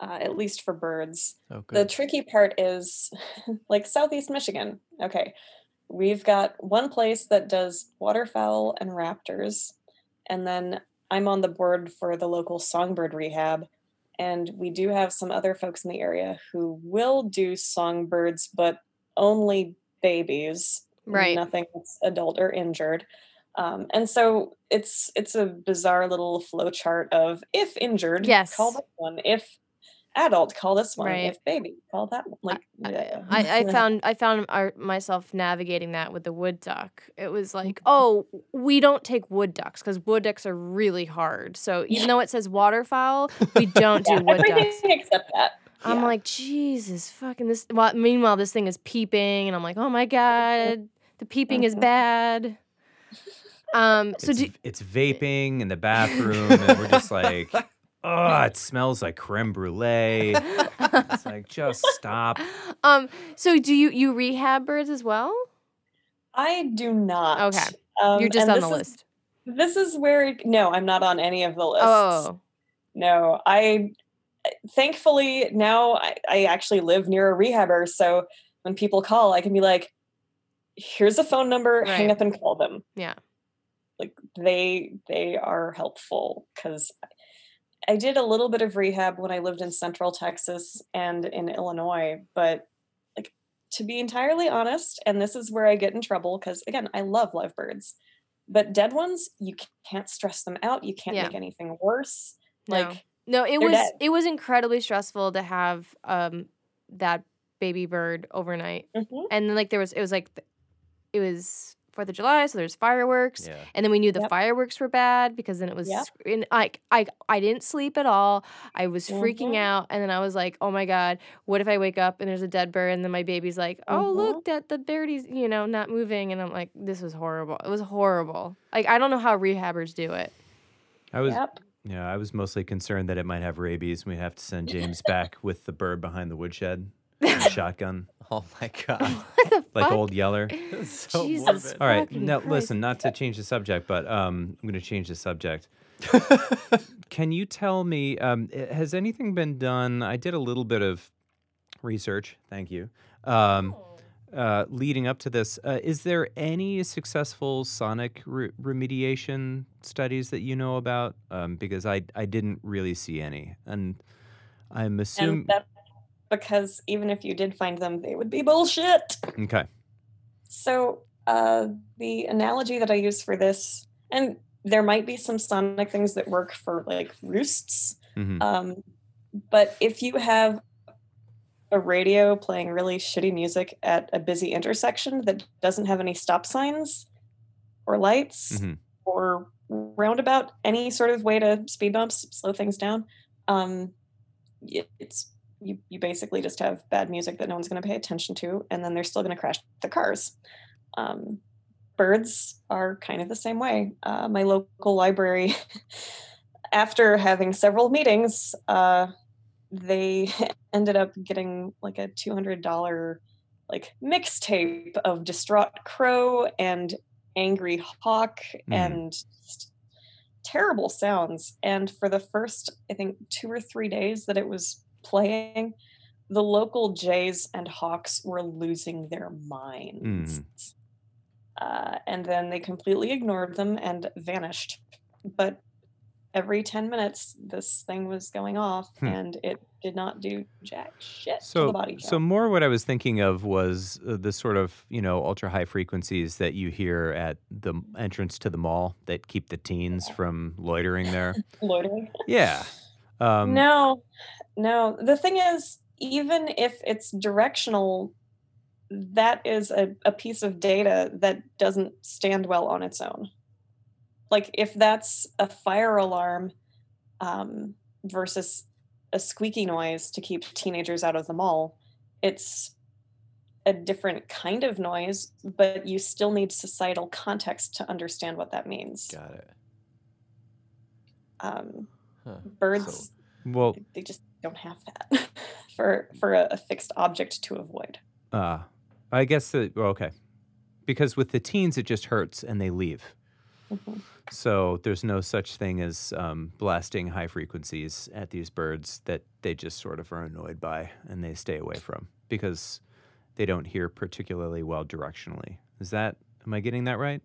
uh, at least for birds. Oh, The tricky part is like Southeast Michigan. Okay. We've got one place that does waterfowl and raptors. And then I'm on the board for the local songbird rehab. And we do have some other folks in the area who will do songbirds, but only babies. Right. Nothing adult or injured. Um, and so it's it's a bizarre little flow chart of if injured, Yes. call this one. If adult, call this one. Right. If baby, call that one. Like yeah. I, I found I found our, myself navigating that with the wood duck. It was like, oh, we don't take wood ducks because wood ducks are really hard. So even though it says waterfowl, we don't do wood everything ducks. except that. I'm Yeah. like, Jesus, fucking this. Well, meanwhile, this thing is peeping, and I'm like, oh my god, the peeping is Mhm. bad. Um, so it's, do, it's vaping in the bathroom, and we're just like, oh, it smells like creme brulee. It's like, just stop. um, so do you you rehab birds as well? I do not. Okay. Um, You're just on this the is- list. This is where it- no, I'm not on any of the lists. Oh, No, I thankfully now I, I actually live near a rehabber, so when people call, I can be like, "Here's a phone number. Hang up and call them." yeah. Like they they are helpful because I did a little bit of rehab when I lived in Central Texas and in Illinois, but like to be entirely honest, and this is where I get in trouble because again, I love live birds, but dead ones you can't stress them out. You can't Yeah. make anything worse. No. Like No, it was dead. it was incredibly stressful to have um that baby bird overnight. mhm. And then like there was it was like it was 4th of July, so there's fireworks. Yeah. And then we knew the Yep. fireworks were bad because then it was Yep. sc- and I I I didn't sleep at all. I was freaking Mhm. out and then I was like, "Oh my god, what if I wake up and there's a dead bird and then my baby's like, "Oh, Mhm. look, that the birdie's, you know, not moving." And I'm like, "This was horrible. It was horrible." Like I don't know how rehabbers do it. I was, Yep. yeah, I was mostly concerned that it might have rabies. And we'd have to send James back with the bird behind the woodshed, and shotgun, Oh my god. like fuck? old Yeller. so Jesus. morbid. All right, Fucking now Christ. listen, not to change the subject, but um, I'm going to change the subject. Can you tell me, um, has anything been done? I did a little bit of research, thank you, um, uh, leading up to this. Uh, is there any successful sonic re- remediation studies that you know about? Um, because I, I didn't really see any. And I'm assuming. And that's because even if you did find them, they would be bullshit. okay. So uh, the analogy that I use for this, and there might be some sonic things that work for like roosts, hmm um, but if you have a radio playing really shitty music at a busy intersection that doesn't have any stop signs or lights Mhm. or roundabout, any sort of way to speed bumps, slow things down, um, it's you, you basically just have bad music that no one's going to pay attention to, and then they're still going to crash the cars. Um, birds are kind of the same way. Uh, my local library, after having several meetings, uh, they ended up getting like a two hundred dollar like mixtape of distraught crow and angry hawk Mhm. and terrible sounds. And for the first, I think, two or three days that it was playing, the local jays and hawks were losing their minds. Uh, and then they completely ignored them and vanished. But every 10 minutes, this thing was going off Hmm. and it did not do jack shit to So, the body so more what I was thinking of was uh, the sort of you know ultra high frequencies that you hear at the entrance to the mall that keep the teens from loitering there. Loitering. yeah. Um, no, no. The thing is, even if it's directional, that is a, a piece of data that doesn't stand well on its own. Like, if that's a fire alarm um, versus a squeaky noise to keep teenagers out of the mall. It's a different kind of noise, but you still need societal context to understand what that means. Got it. Um, Huh. birds, Well, they just don't have that for for a, a fixed object to avoid. uh, I guess that, well, okay. Because with the teens, it just hurts and they leave. Mhm. So there's no such thing as um, blasting high frequencies at these birds that they just sort of are annoyed by and they stay away from because they don't hear particularly well directionally. Is that, am I getting that right?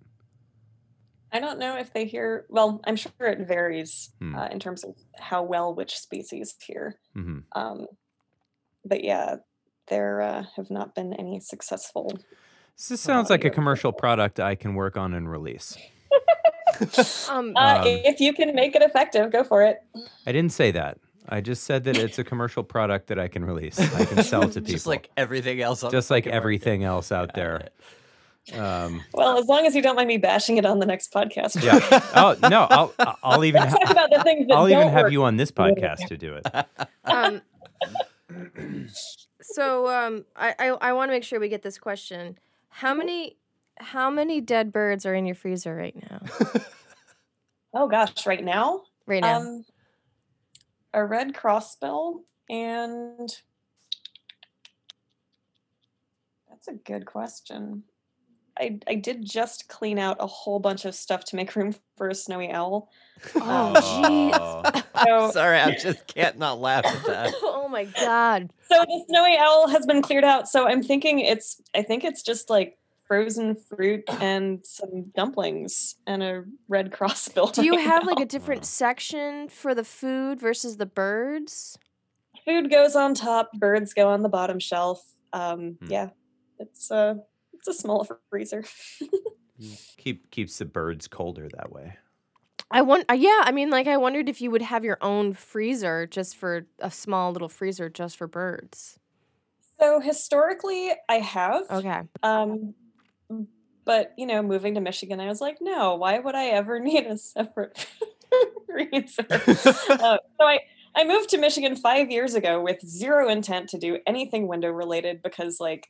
I don't know if they hear. Well, I'm sure it varies Hmm. uh, in terms of how well which species hear. hmm Um, but yeah, there uh, have not been any successful. This sounds like a yeah. commercial product I can work on and release. Um, Uh, Um, if you can make it effective, go for it. I didn't say that. I just said that it's a commercial product that I can release. I can sell to people. Just like everything else. On the just like fucking market. everything else out Got there. it. Um, Well, as long as you don't mind me bashing it on the next podcast. yeah. Oh no, I'll I'll even ha- talk about the things that I'll even have you on this podcast to do it. um, so um, I I, I want to make sure we get this question. How many how many dead birds are in your freezer right now? Oh gosh, right now, Right now. um, a red crossbill and that's a good question. I I did just clean out a whole bunch of stuff to make room for a snowy owl. oh jeez. So Sorry, I just can't not laugh at that. oh my god. So the snowy owl has been cleared out. So I'm thinking it's I think it's just like frozen fruit and some dumplings and a red cross crossbill. Do you right have like a different section for the food versus the birds? food goes on top, birds go on the bottom shelf. Um Hmm. yeah. It's a it's a small freezer. Keep keeps the birds colder that way. I want uh, yeah, I mean like I wondered if you would have your own freezer just for a small little freezer just for birds. so historically I have. Okay. Um but you know, moving to Michigan, I was like, no, why would I ever need a separate freezer? uh, so I, I moved to Michigan five years ago with zero intent to do anything window related because like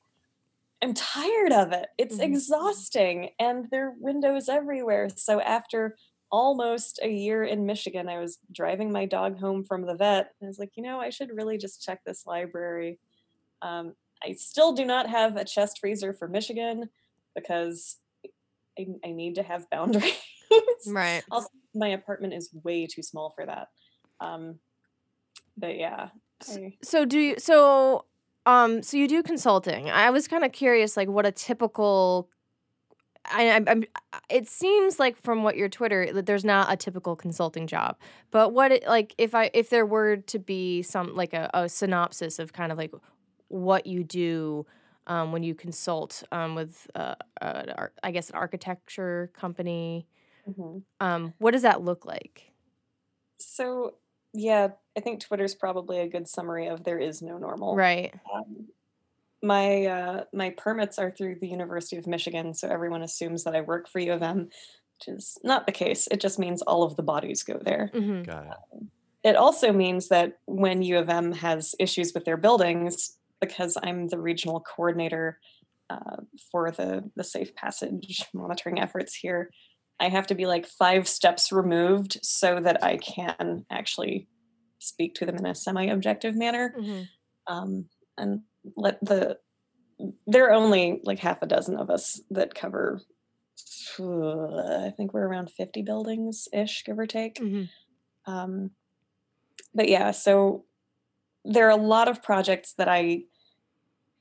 I'm tired of it. It's Mhm. exhausting and there are windows everywhere. So after almost a year in Michigan, I was driving my dog home from the vet and I was like, you know, I should really just check this library. Um, I still do not have a chest freezer for Michigan because I, I need to have boundaries. Right. Also, my apartment is way too small for that. Um, but yeah, I, So do you so um so you do consulting. I was kind of curious like what a typical I, I'm, I'm it seems like from what your Twitter that there's not a typical consulting job. But what it like if I if there were to be some like a, a synopsis of kind of like what you do um, when you consult um, with uh, uh, I guess an architecture company, mhm. um, what does that look like? so yeah, I think Twitter's probably a good summary of there is no normal. Right. Um, my uh, my permits are through the University of Michigan, so everyone assumes that I work for U of M, which is not the case. It just means all of the bodies go there. hmm Got it. It also means that when U of M has issues with their buildings, because I'm the regional coordinator uh, for the the safe passage monitoring efforts here, I have to be like five steps removed so that I can actually speak to them in a semi-objective manner. Hmm um, and let the there are only like half a dozen of us that cover uh, i think we're around 50 buildings ish give or take. Hmm um, but yeah so there are a lot of projects that i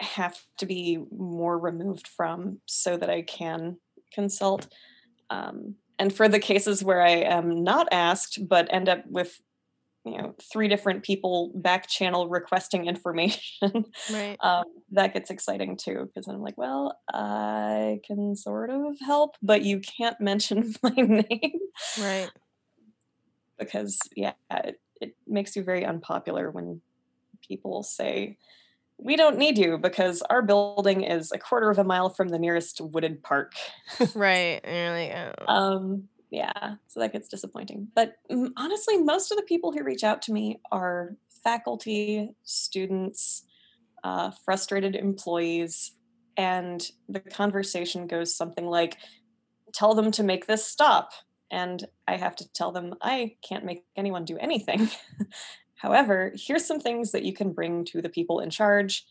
have to be more removed from so that i can consult um, and for the cases where i am not asked but end up with you know three different people back channel requesting information Right. um, that gets exciting too because i'm like well i can sort of help but you can't mention my name Right. because yeah it, it makes you very unpopular when people say we don't need you because our building is a quarter of a mile from the nearest wooded park Right. And you're like, oh. um yeah, so that gets disappointing. But mm, honestly, most of the people who reach out to me are faculty, students, uh, frustrated employees, and the conversation goes something like, "Tell them to make this stop," and I have to tell them I can't make anyone do anything. However, here's some things that you can bring to the people in charge,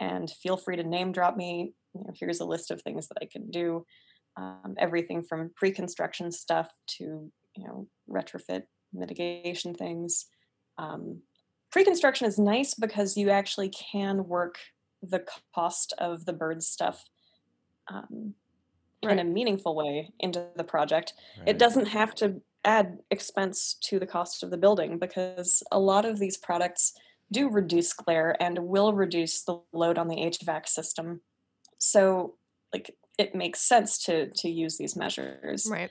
and feel free to name drop me. You know, here's a list of things that I can do um, everything from pre-construction stuff to you know retrofit mitigation things. Um, pre-construction is nice because you actually can work the cost of the bird stuff um, in a meaningful way into the project. It doesn't have to add expense to the cost of the building because a lot of these products do reduce glare and will reduce the load on the HVAC system. So, like, it makes sense to to use these measures. Right.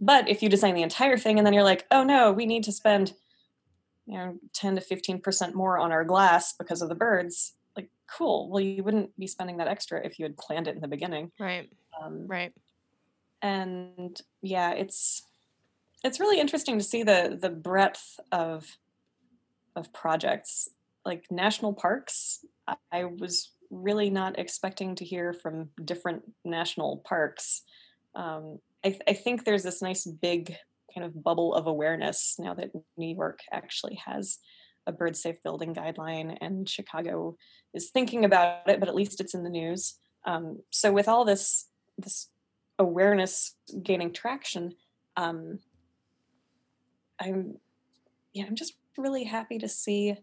But if you design the entire thing and then you're like, oh no, we need to spend, you know, 10 to 15% more on our glass because of the birds, like, cool. Well, you wouldn't be spending that extra if you had planned it in the beginning. Right. Um, Right. and yeah it's it's really interesting to see the the breadth of of projects. Like national parks i, was really not expecting to hear from different national parks. Um, I, th- I think there's this nice big kind of bubble of awareness now that new york actually has a bird safe building guideline and chicago is thinking about it but at least it's in the news. Um, so with all this this awareness gaining traction um i'm yeah i'm just really happy to see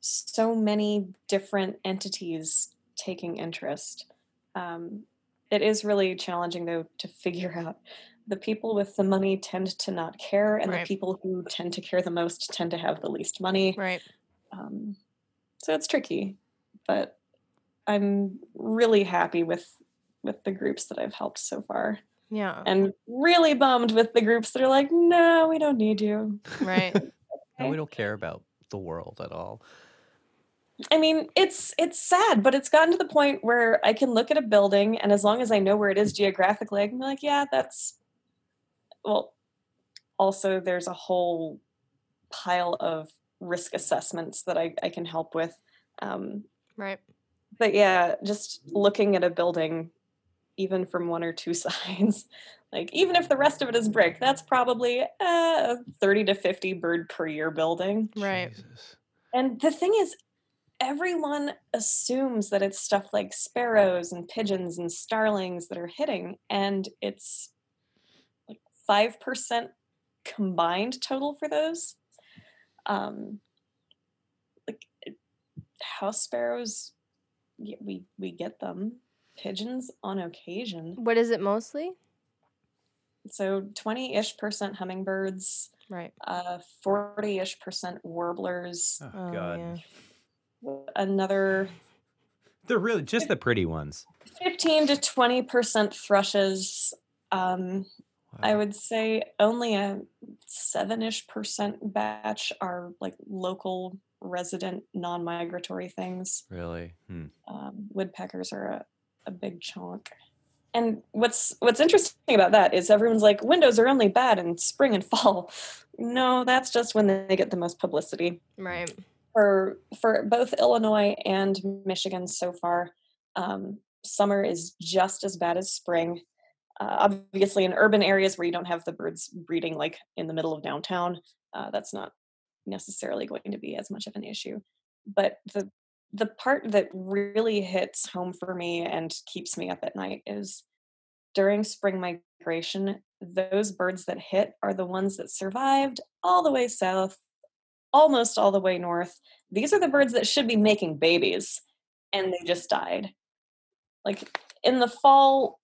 so many different entities taking interest um it is really challenging though to figure out the people with the money tend to not care and Right. the people who tend to care the most tend to have the least money Right. um, so it's tricky but i'm really happy with with the groups that i've helped so far Yeah. and really bummed with the groups that are like no we don't need you Right. No, we don't care about the world at all. i mean it's it's sad but it's gotten to the point where i can look at a building and as long as i know where it is geographically i can be like yeah that's well also there's a whole pile of risk assessments that i, I can help with um, Right. but yeah, just looking at a building, even from one or two sides, like even if the rest of it is brick, that's probably a 30 to 50 bird per year building. Right. Jesus. And the thing is, everyone assumes that it's stuff like sparrows and pigeons and starlings that are hitting, and it's like 5% combined total for those. Um, like house sparrows, we we get them. Pigeons on occasion. What is it mostly? So 20-ish percent hummingbirds, Right. uh 40-ish percent warblers, Oh, Oh, God. yeah. another They're really just the pretty ones. 15 to 20 percent thrushes um i would say only a 7ish percent batch are like local resident non-migratory things Really? Hmm. um, woodpeckers are a, a big chunk and what's what's interesting about that is everyone's like windows are only bad in spring and fall no that's just when they get the most publicity Right. for for both Illinois and Michigan so far, um, summer is just as bad as spring. Uh, obviously, in urban areas where you don't have the birds breeding, like in the middle of downtown, uh, that's not necessarily going to be as much of an issue. But the the part that really hits home for me and keeps me up at night is during spring migration. Those birds that hit are the ones that survived all the way south, almost all the way north, these are the birds that should be making babies and they just died like in the fall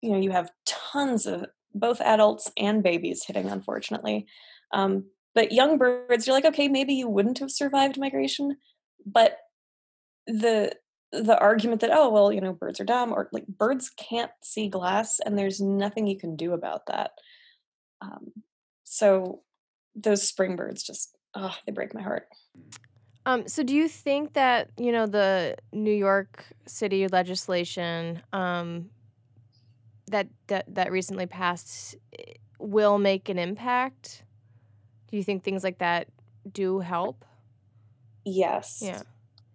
you know you have tons of both adults and babies hitting unfortunately um, but young birds you're like okay maybe you wouldn't have survived migration but the the argument that oh well you know birds are dumb or like birds can't see glass and there's nothing you can do about that um, so those spring birds just oh they break my heart Um, so do you think that, you know, the New York City legislation um that that that recently passed eh, will make an impact? Do you think things like that do help? Yes. Yeah.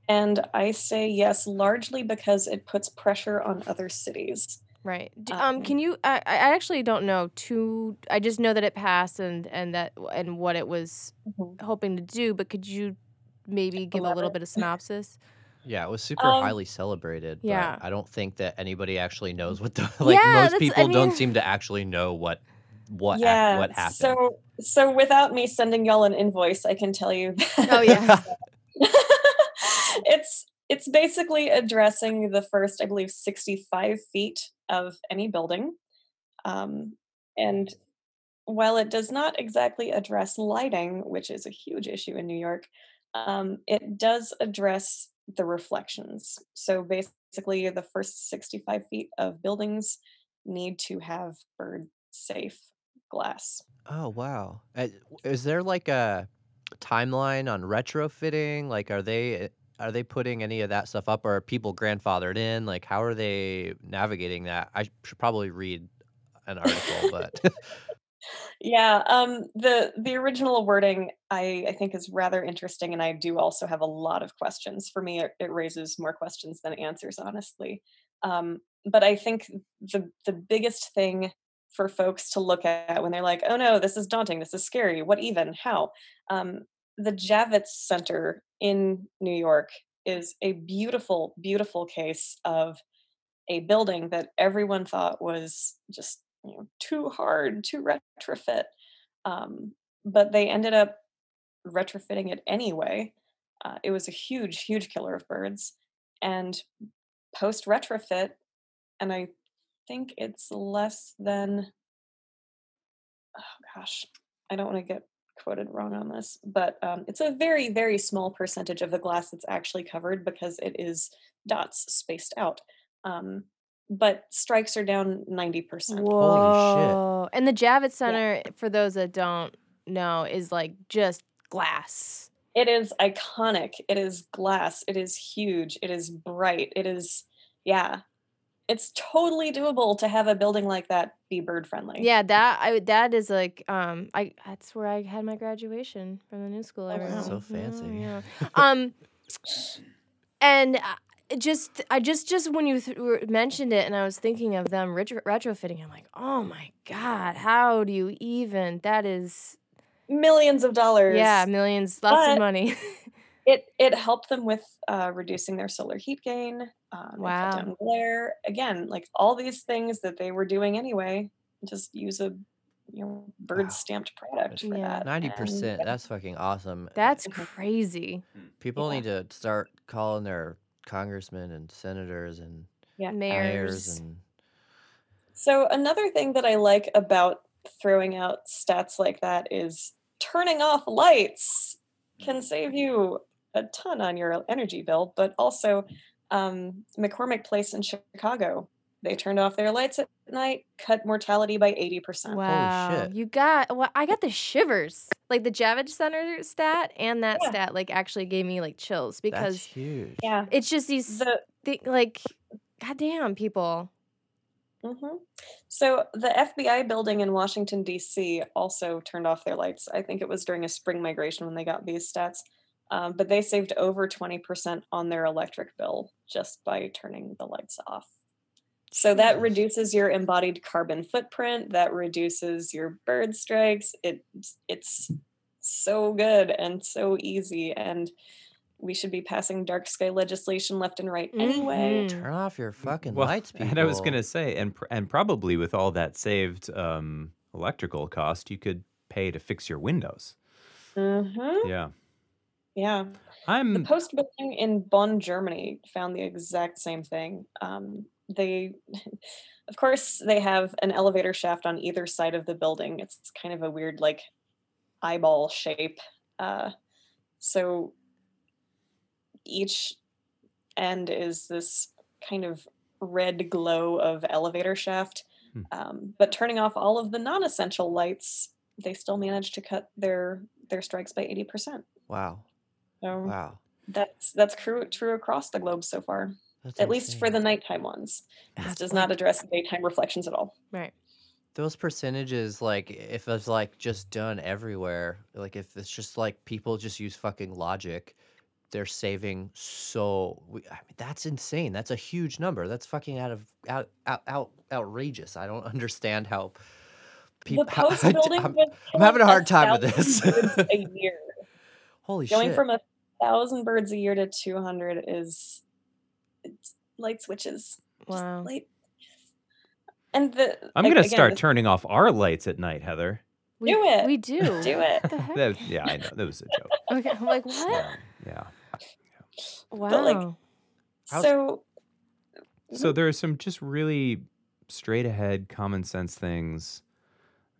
And I say yes largely because it puts pressure on other cities. Right. Um, Um, can you? I, I actually don't know too. I just know that it passed and and that and what it was Mhm. hoping to do. But could you maybe give a little Elaborate. bit of synopsis? Yeah, it was super Um, highly celebrated, but yeah. I don't think that anybody actually knows what the like Yeah, most that's- I people don't seem to actually know what what ac- yeah. what happened. So so without me sending y'all an invoice, I can tell you that Oh yeah. it's it's basically addressing the first, I believe, 65 feet of any building. Um, and while it does not exactly address lighting, which is a huge issue in New York, um, it does address the reflections. So basically, the first 65 feet of buildings need to have bird safe glass. Oh wow. Uh, Is there like a timeline on retrofitting? Like are they are they putting any of that stuff up or are people grandfathered in? Like how are they navigating that? I should probably read an article, but Yeah, um, the the original wording I I think is rather interesting, and I do also have a lot of questions. For me, it, it raises more questions than answers, honestly. Um, but I think the the biggest thing for folks to look at when they're like, "Oh no, this is daunting. This is scary. What even? How?" Um, the Javits Center in New York is a beautiful, beautiful case of a building that everyone thought was just you know too hard to retrofit um, but they ended up retrofitting it anyway. Uh, it was a huge huge killer of birds and post retrofit and i think it's less than oh gosh i don't want to get quoted wrong on this but um, it's a very very small percentage of the glass that's actually covered because it is dots spaced out um, but strikes are down 90%. Whoa. And the Javits Center, for those that don't know, is like just glass. It is iconic. It is glass. It is huge. It is bright. It is, yeah. It's totally doable to have a building like that be bird friendly. Yeah, that I that is like um I that's where I had my graduation from the new school. Oh, everyone. wow. So fancy. Yeah, yeah. Um, and uh, just I just just when you th- mentioned it, and I was thinking of them retro- retrofitting. I'm like, oh my god, how do you even? That is Millions of dollars. yeah, millions, lots But- of money. It it helped them with uh, reducing their solar heat gain. Um, Wow. cut down glare. Again, like all these things that they were doing anyway. Just use a you know bird stamped product for Yeah. that. Ninety percent. That's fucking awesome. That's crazy. People yeah. need to start calling their congressmen and senators and Yeah. mayors Mayors. and So another thing that I like about throwing out stats like that is turning off lights can save you a ton on your energy bill, but also um, McCormick Place in Chicago, they turned off their lights at night, cut mortality by 80%. Wow, shit. you got well. I got the shivers. Like the Javits Center stat and that Yeah. stat like actually gave me like chills that's because huge. Yeah. it's just these The thi- like goddamn people. hmm So the FBI building in Washington D.C. also turned off their lights. I think it was during a spring migration when they got these stats, um, but they saved over twenty percent on their electric bill just by turning the lights off. So that reduces your embodied carbon footprint. That reduces your bird strikes. It it's so good and so easy, and we should be passing dark sky legislation left and right anyway. Mhm. Turn off your fucking Well, lights, people. and I was gonna say, and pr- and probably with all that saved um, electrical cost, you could pay to fix your windows. Mm-hmm. Yeah, Yeah. The I'm. Post building in Bonn, Germany, found the exact same thing. Um, they, of course, they have an elevator shaft on either side of the building. It's kind of a weird, like, eyeball shape. Uh, so each end is this kind of red glow of elevator shaft. Hmm. Um, but turning off all of the non-essential lights, they still managed to cut their their strikes by eighty percent. wow. So Wow. that's that's true true across the globe so far. That's at least for the nighttime ones. This That's does not address daytime reflections at all. Right. those percentages. Like if it's like just done everywhere, like if it's just like people just use fucking logic, they're saving so. I mean, that's insane. That's a huge number. That's fucking out of out out, out outrageous. I don't understand how people. the post building I'm, I'm having a a hard time with this. a year. Holy Going shit! from a thousand birds a year to 200 is it's light switches. Just Wow. light. And the I'm gonna start this- turning off our lights at night, Heather. We, Do it. We do. do it. The heck? That- yeah, I know that was a joke. Okay. I'm like, what? Yeah, yeah. Wow. like, How's- So So there are some just really straight ahead, common sense things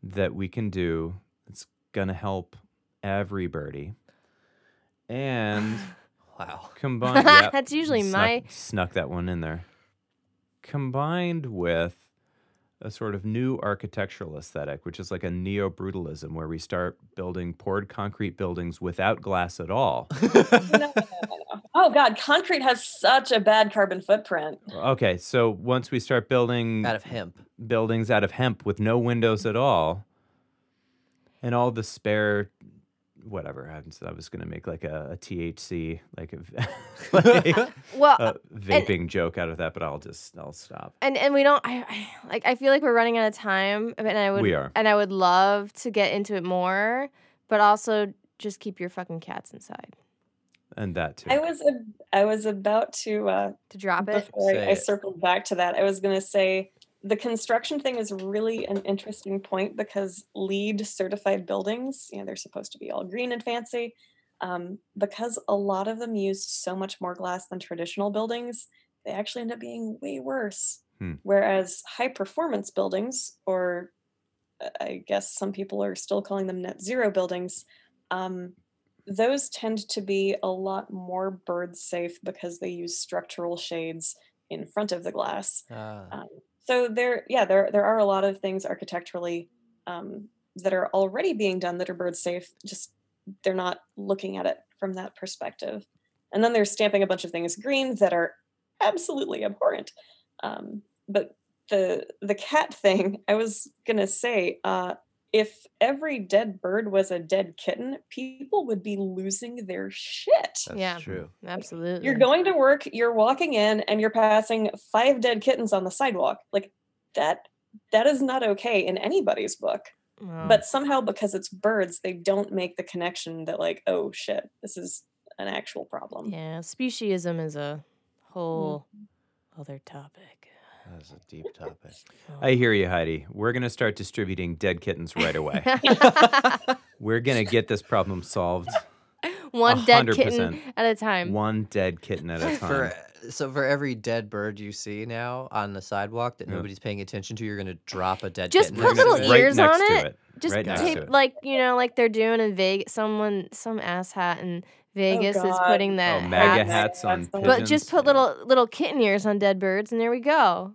that we can do. It's gonna help every birdie. And wow. combined, yeah, That's usually snuck, my. snuck that one in there. Combined with a sort of new architectural aesthetic, which is like a neo brutalism, where we start building poured concrete buildings without glass at all. no, no, no, no. Oh God, concrete has such a bad carbon footprint. okay, so once we start building Out of hemp. buildings out of hemp with no windows at all, and all the spare, whatever. I was, I was gonna make like a, a THC, like a, like Well, a vaping joke out of that, but I'll just I'll stop. and and we don't. I, I like. I feel like we're running out of time, and I would. We are. And I would love to get into it more, but also just keep your fucking cats inside. And that too. I was a, I was about to uh, To drop it. before Say I, I circled back to that. I was gonna say the construction thing is really an interesting point because LEED certified buildings, you know, they're supposed to be all green and fancy. Um, because a lot of them use so much more glass than traditional buildings, they actually end up being way worse. Hmm. Whereas high performance buildings, or I guess some people are still calling them net zero buildings, um, those tend to be a lot more bird safe because they use structural shades in front of the glass. Ah. Um, so there, yeah, there there are a lot of things architecturally um, that are already being done that are bird safe. Just they're not looking at it from that perspective. And then they're stamping a bunch of things green that are absolutely abhorrent. Um, but the the cat thing, I was gonna say, uh, if every dead bird was a dead kitten, people would be losing their shit. That's yeah. true. Absolutely. You're going to work, you're walking in, and you're passing five dead kittens on the sidewalk. Like that that is not okay in anybody's book. Wow. But somehow because it's birds, they don't make the connection that like, oh shit, this is an actual problem. yeah, speciesism is a whole Mm-hmm. other topic. That's a deep topic. Oh. I hear you, Heidi. We're gonna start distributing dead kittens right away. We're gonna get this problem solved. One dead kitten 100%. at a time. One dead kitten at a time. For so for every dead bird you see now on the sidewalk that Yeah. nobody's paying attention to, you're gonna drop a dead Just kitten. put next to little it. ears right on next it. It. Just right next tape to it. like you know, like they're doing in Vegas. Someone, some asshat in Vegas is God. putting Oh, that MAGA hats. hats on But But just put little little kitten ears on dead birds, and there we go.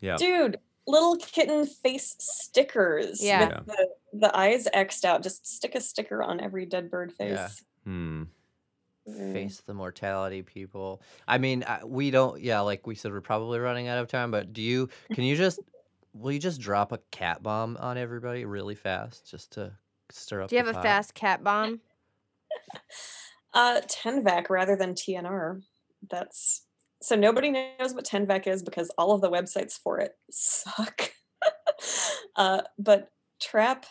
Yeah. Dude, little kitten face stickers Yeah. Yeah. with the, the eyes xed out. Just stick a sticker on every dead bird face. Yeah. Hmm. Mm. face the mortality people i mean we don't yeah like we said we're probably running out of time but do you can you just will you just drop a cat bomb on everybody really fast just to stir up Do you the have a fast cat bomb? Uh, Tenvac rather than TNR. That's so nobody knows what Tenvac is because all of the websites for it suck. uh, but trap,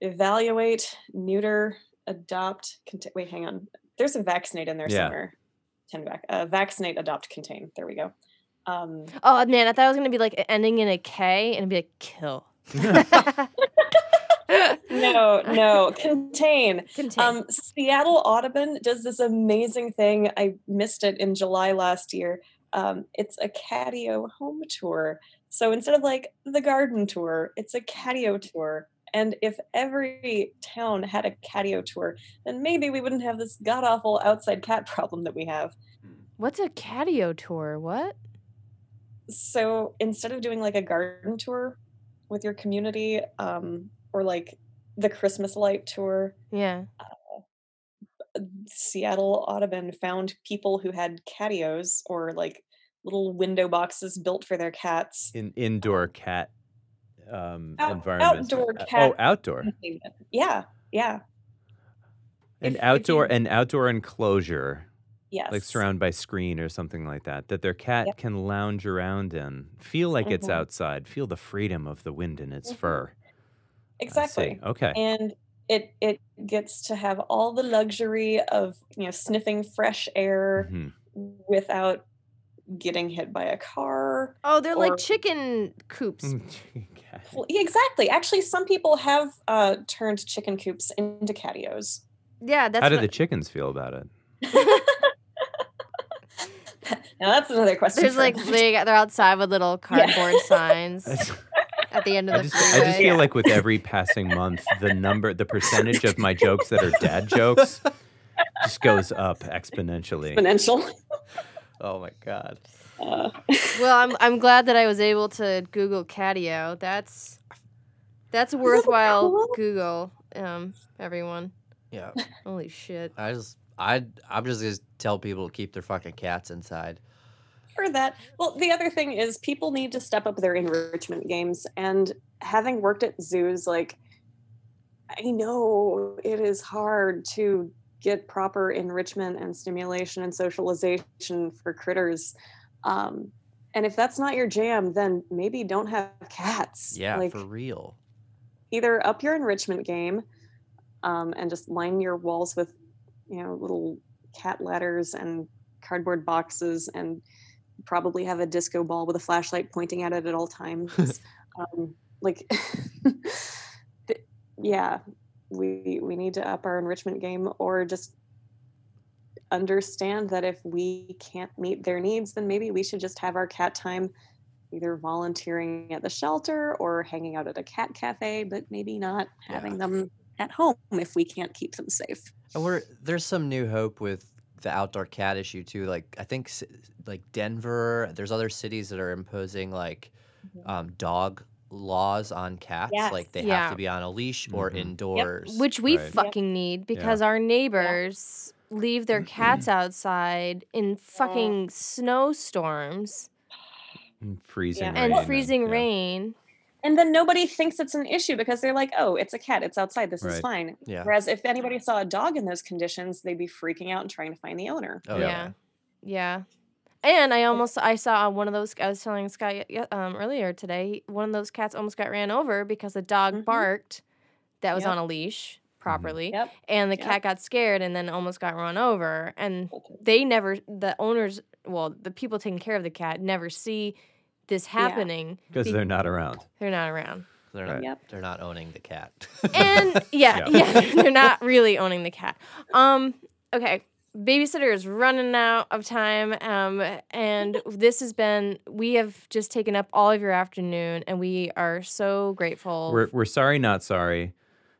evaluate, neuter, adopt. Cont- wait, hang on. There's a vaccinate in there Yeah. somewhere. Tenvac. Uh, vaccinate, adopt, contain. There we go. Um, Oh man, I thought it was gonna be like ending in a K and it'd be like kill. no, no, contain. Contain. Um, Seattle Audubon does this amazing thing. I missed it in July last year. Um, it's a catio home tour. So instead of like the garden tour, it's a catio tour. And if every town had a catio tour, then maybe we wouldn't have this god awful outside cat problem that we have. What's a catio tour? What? So instead of doing like a garden tour with your community, um, or like the Christmas light tour, Yeah. Seattle Audubon found people who had catios or like little window boxes built for their cats. In indoor cat um, Out- environments. outdoor Uh, cat Oh, outdoor. Yeah, yeah, An if- if outdoor you- an outdoor enclosure, yes. like surrounded by screen or something like that, that their cat Yep. can lounge around in, feel like it's Mhm. outside, feel the freedom of the wind in its Mhm. fur. I see. Exactly. Okay. and it it gets to have all the luxury of you know sniffing fresh air Mhm. without getting hit by a car Oh, they're Or- like chicken coops. Cat. Well, yeah, exactly actually some people have uh turned chicken coops into catios Yeah, that's How do what- the chickens feel about it? now that's another question There's for like they they're outside with little cardboard signs at the end of I the just, I just feel like with every passing month, the number, the percentage of my jokes that are dad jokes just goes up exponentially. exponential Oh my god. uh, well, I'm I'm glad that I was able to Google catio. That's that's a worthwhile cool? Google. Um, everyone. Yeah. Holy shit. I just I I'm just gonna tell people to keep their fucking cats inside. For that well the other thing is people need to step up their enrichment games and having worked at zoos like i know it is hard to get proper enrichment and stimulation and socialization for critters um, and if that's not your jam then maybe don't have cats Yeah, like for real. either up your enrichment game um, and just line your walls with you know little cat ladders and cardboard boxes and probably have a disco ball with a flashlight pointing at it at all times um, like yeah we we need to up our enrichment game or just understand that if we can't meet their needs then maybe we should just have our cat time either volunteering at the shelter or hanging out at a cat cafe, but maybe not Yeah. having them at home if we can't keep them safe. And we're there's some new hope with the outdoor cat issue too. Like I think like Denver, there's other cities that are imposing like Mhm. um, dog laws on cats. Like Yes. they have to be on a leash or Mhm. indoors. Which we Right. fucking need because our neighbors leave their cats outside in fucking snowstorms And freezing Yeah. rain. and freezing yeah. rain. And then nobody thinks it's an issue because they're like, oh, it's a cat, it's outside, this is fine. Yeah. Whereas if anybody saw a dog in those conditions, they'd be freaking out and trying to find the owner. Oh yeah. yeah. Yeah. And I almost I saw one of those I was telling Scott um, earlier today, one of those cats almost got ran over because a dog Mhm. barked that was Yep. on a leash properly Yep. and the Yep. cat got scared and then almost got run over and they never the owners well the people taking care of the cat never see this happening Because be- they're not around. they're not around They're not Yep. they're not owning the cat. and yeah, Yeah. yeah, they're not really owning the cat. Um, okay, babysitter is running out of time. Um, and this has been we have just taken up all of your afternoon, and we are so grateful. We're, we're sorry, not sorry.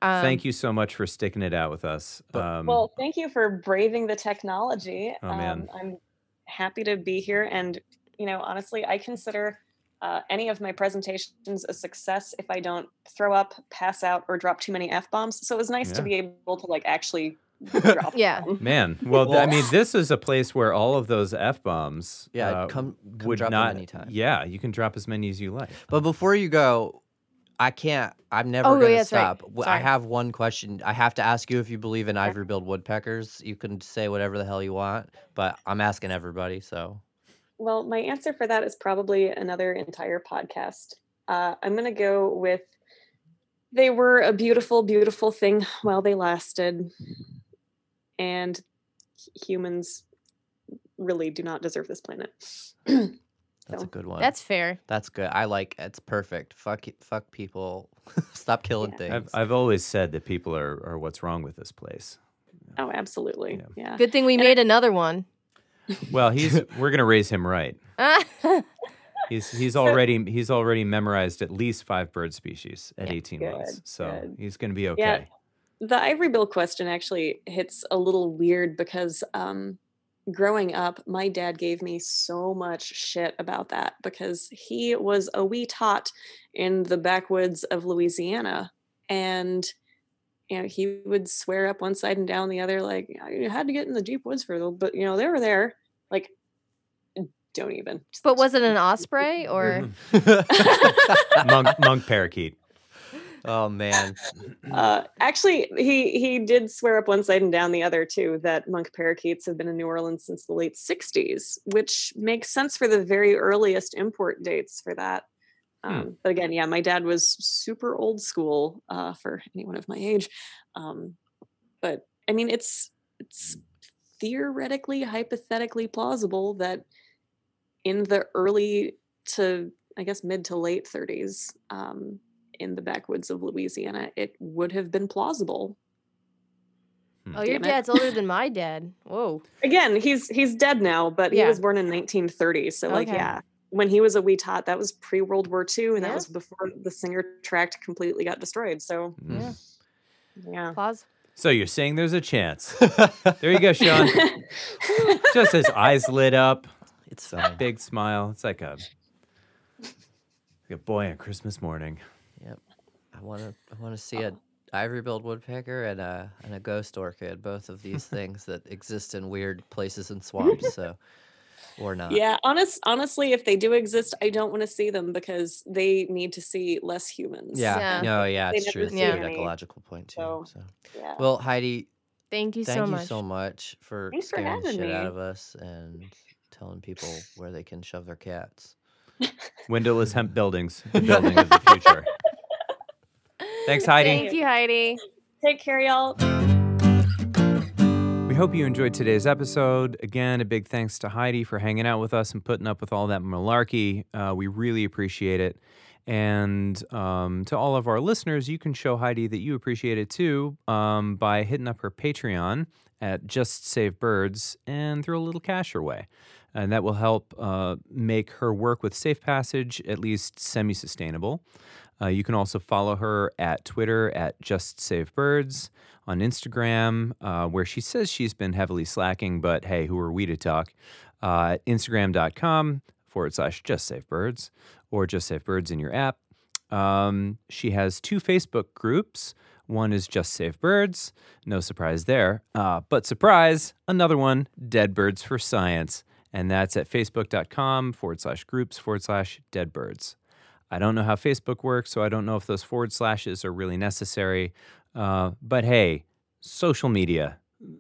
um, Thank you so much for sticking it out with us. Um, Well, thank you for braving the technology. Oh, man. Um, I'm happy to be here. And, you know, honestly, I consider uh, any of my presentations a success if I don't throw up, pass out, or drop too many F bombs. So it was nice to be able to, like, actually drop Yeah. them. man, well, th- I mean, this is a place where all of those f bombs. yeah, uh, come come would drop not. them anytime. Yeah, you can drop as many as you like. But before you go, I can't. I'm never Oh, gonna yeah, that's right. stop. W- I Sorry. have one question. I have to ask you if you believe in ivory-billed woodpeckers. You can say whatever the hell you want, but I'm asking everybody. So Well, my answer for that is probably another entire podcast. Uh, I'm going to go with they were a beautiful, beautiful thing while they lasted. And humans really do not deserve this planet. that's So, a good one. That's fair. That's good. I like. It's perfect. Fuck. Fuck people. Stop killing Yeah. things. I've, I've always said that people are, are what's wrong with this place. oh, absolutely. Yeah. Yeah. Good thing we And I- made another one. Well, he's we're gonna raise him right. He's he's already he's already memorized at least five bird species at Yeah. 18 months, so good. he's gonna be okay. Yeah. the ivory bill question actually hits a little weird because um growing up my dad gave me so much shit about that because he was a wee tot in the backwoods of louisiana and you know he would swear up one side and down the other like "Yeah, you had to get in the deep woods for them but you know they were there like don't even. But was it an osprey or? monk, monk parakeet. oh man. Uh, actually, he he did swear up one side and down the other too that monk parakeets have been in New Orleans since the late '60s, which makes sense for the very earliest import dates for that. Um, But again, yeah, my dad was super old school uh, for anyone of my age. Um, but I mean, it's it's theoretically, hypothetically plausible that in the early to I guess mid to late 30s, um, in the backwoods of Louisiana, it would have been plausible. Oh, your Damn it. dad's older than my dad. Whoa. Again, he's he's dead now, but he was born in 1930. So like, yeah, when he was a wee tot, that was pre World War II, and that was before the Singer Tract completely got destroyed. So mm. Yeah. yeah. Pause. So you're saying there's a chance. There you go, Sean. Just his eyes lit up, It's a big smile. It's like a like a boy on Christmas morning. Yep. I want to. I want to see a oh. ivory-billed woodpecker and a and a ghost orchid. Both of these things that exist in weird places and swamps. So, or not. Yeah, honest honestly, if they do exist, I don't want to see them because they need to see less humans. Yeah. Yeah. No. Yeah. They It's true. never It's see a good any, ecological point too. so- So. Yeah. Well, Heidi, Thank you thank so you much. so much for Thanks for scaring the having shit out of us and telling people where they can shove their cats. Windowless hemp buildings, the building of the future. Thanks, Heidi. Thank you, Heidi. Take care, y'all. We hope you enjoyed today's episode. Again, a big thanks to Heidi for hanging out with us and putting up with all that malarkey. Uh, we really appreciate it. And um, to all of our listeners, you can show Heidi that you appreciate it too um, by hitting up her Patreon at Just Save Birds and throw a little cash her way. And that will help uh, make her work with Safe Passage at least semi sustainable. Uh, you can also follow her at Twitter at Just Save Birds, on Instagram, uh, where she says she's been heavily slacking, but hey, who are we to talk? Uh, Instagram.com forward slash Just Save Birds or Just Save Birds in your app. Um, she has two Facebook groups. One is Just Save Birds, no surprise there. Uh, but surprise, another one, Dead Birds for Science. And that's at facebook.com forward slash groups forward slash dead birds. I don't know how Facebook works, so I don't know if those forward slashes are really necessary. Uh, but hey, social media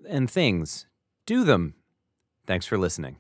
and things, do them. Thanks for listening.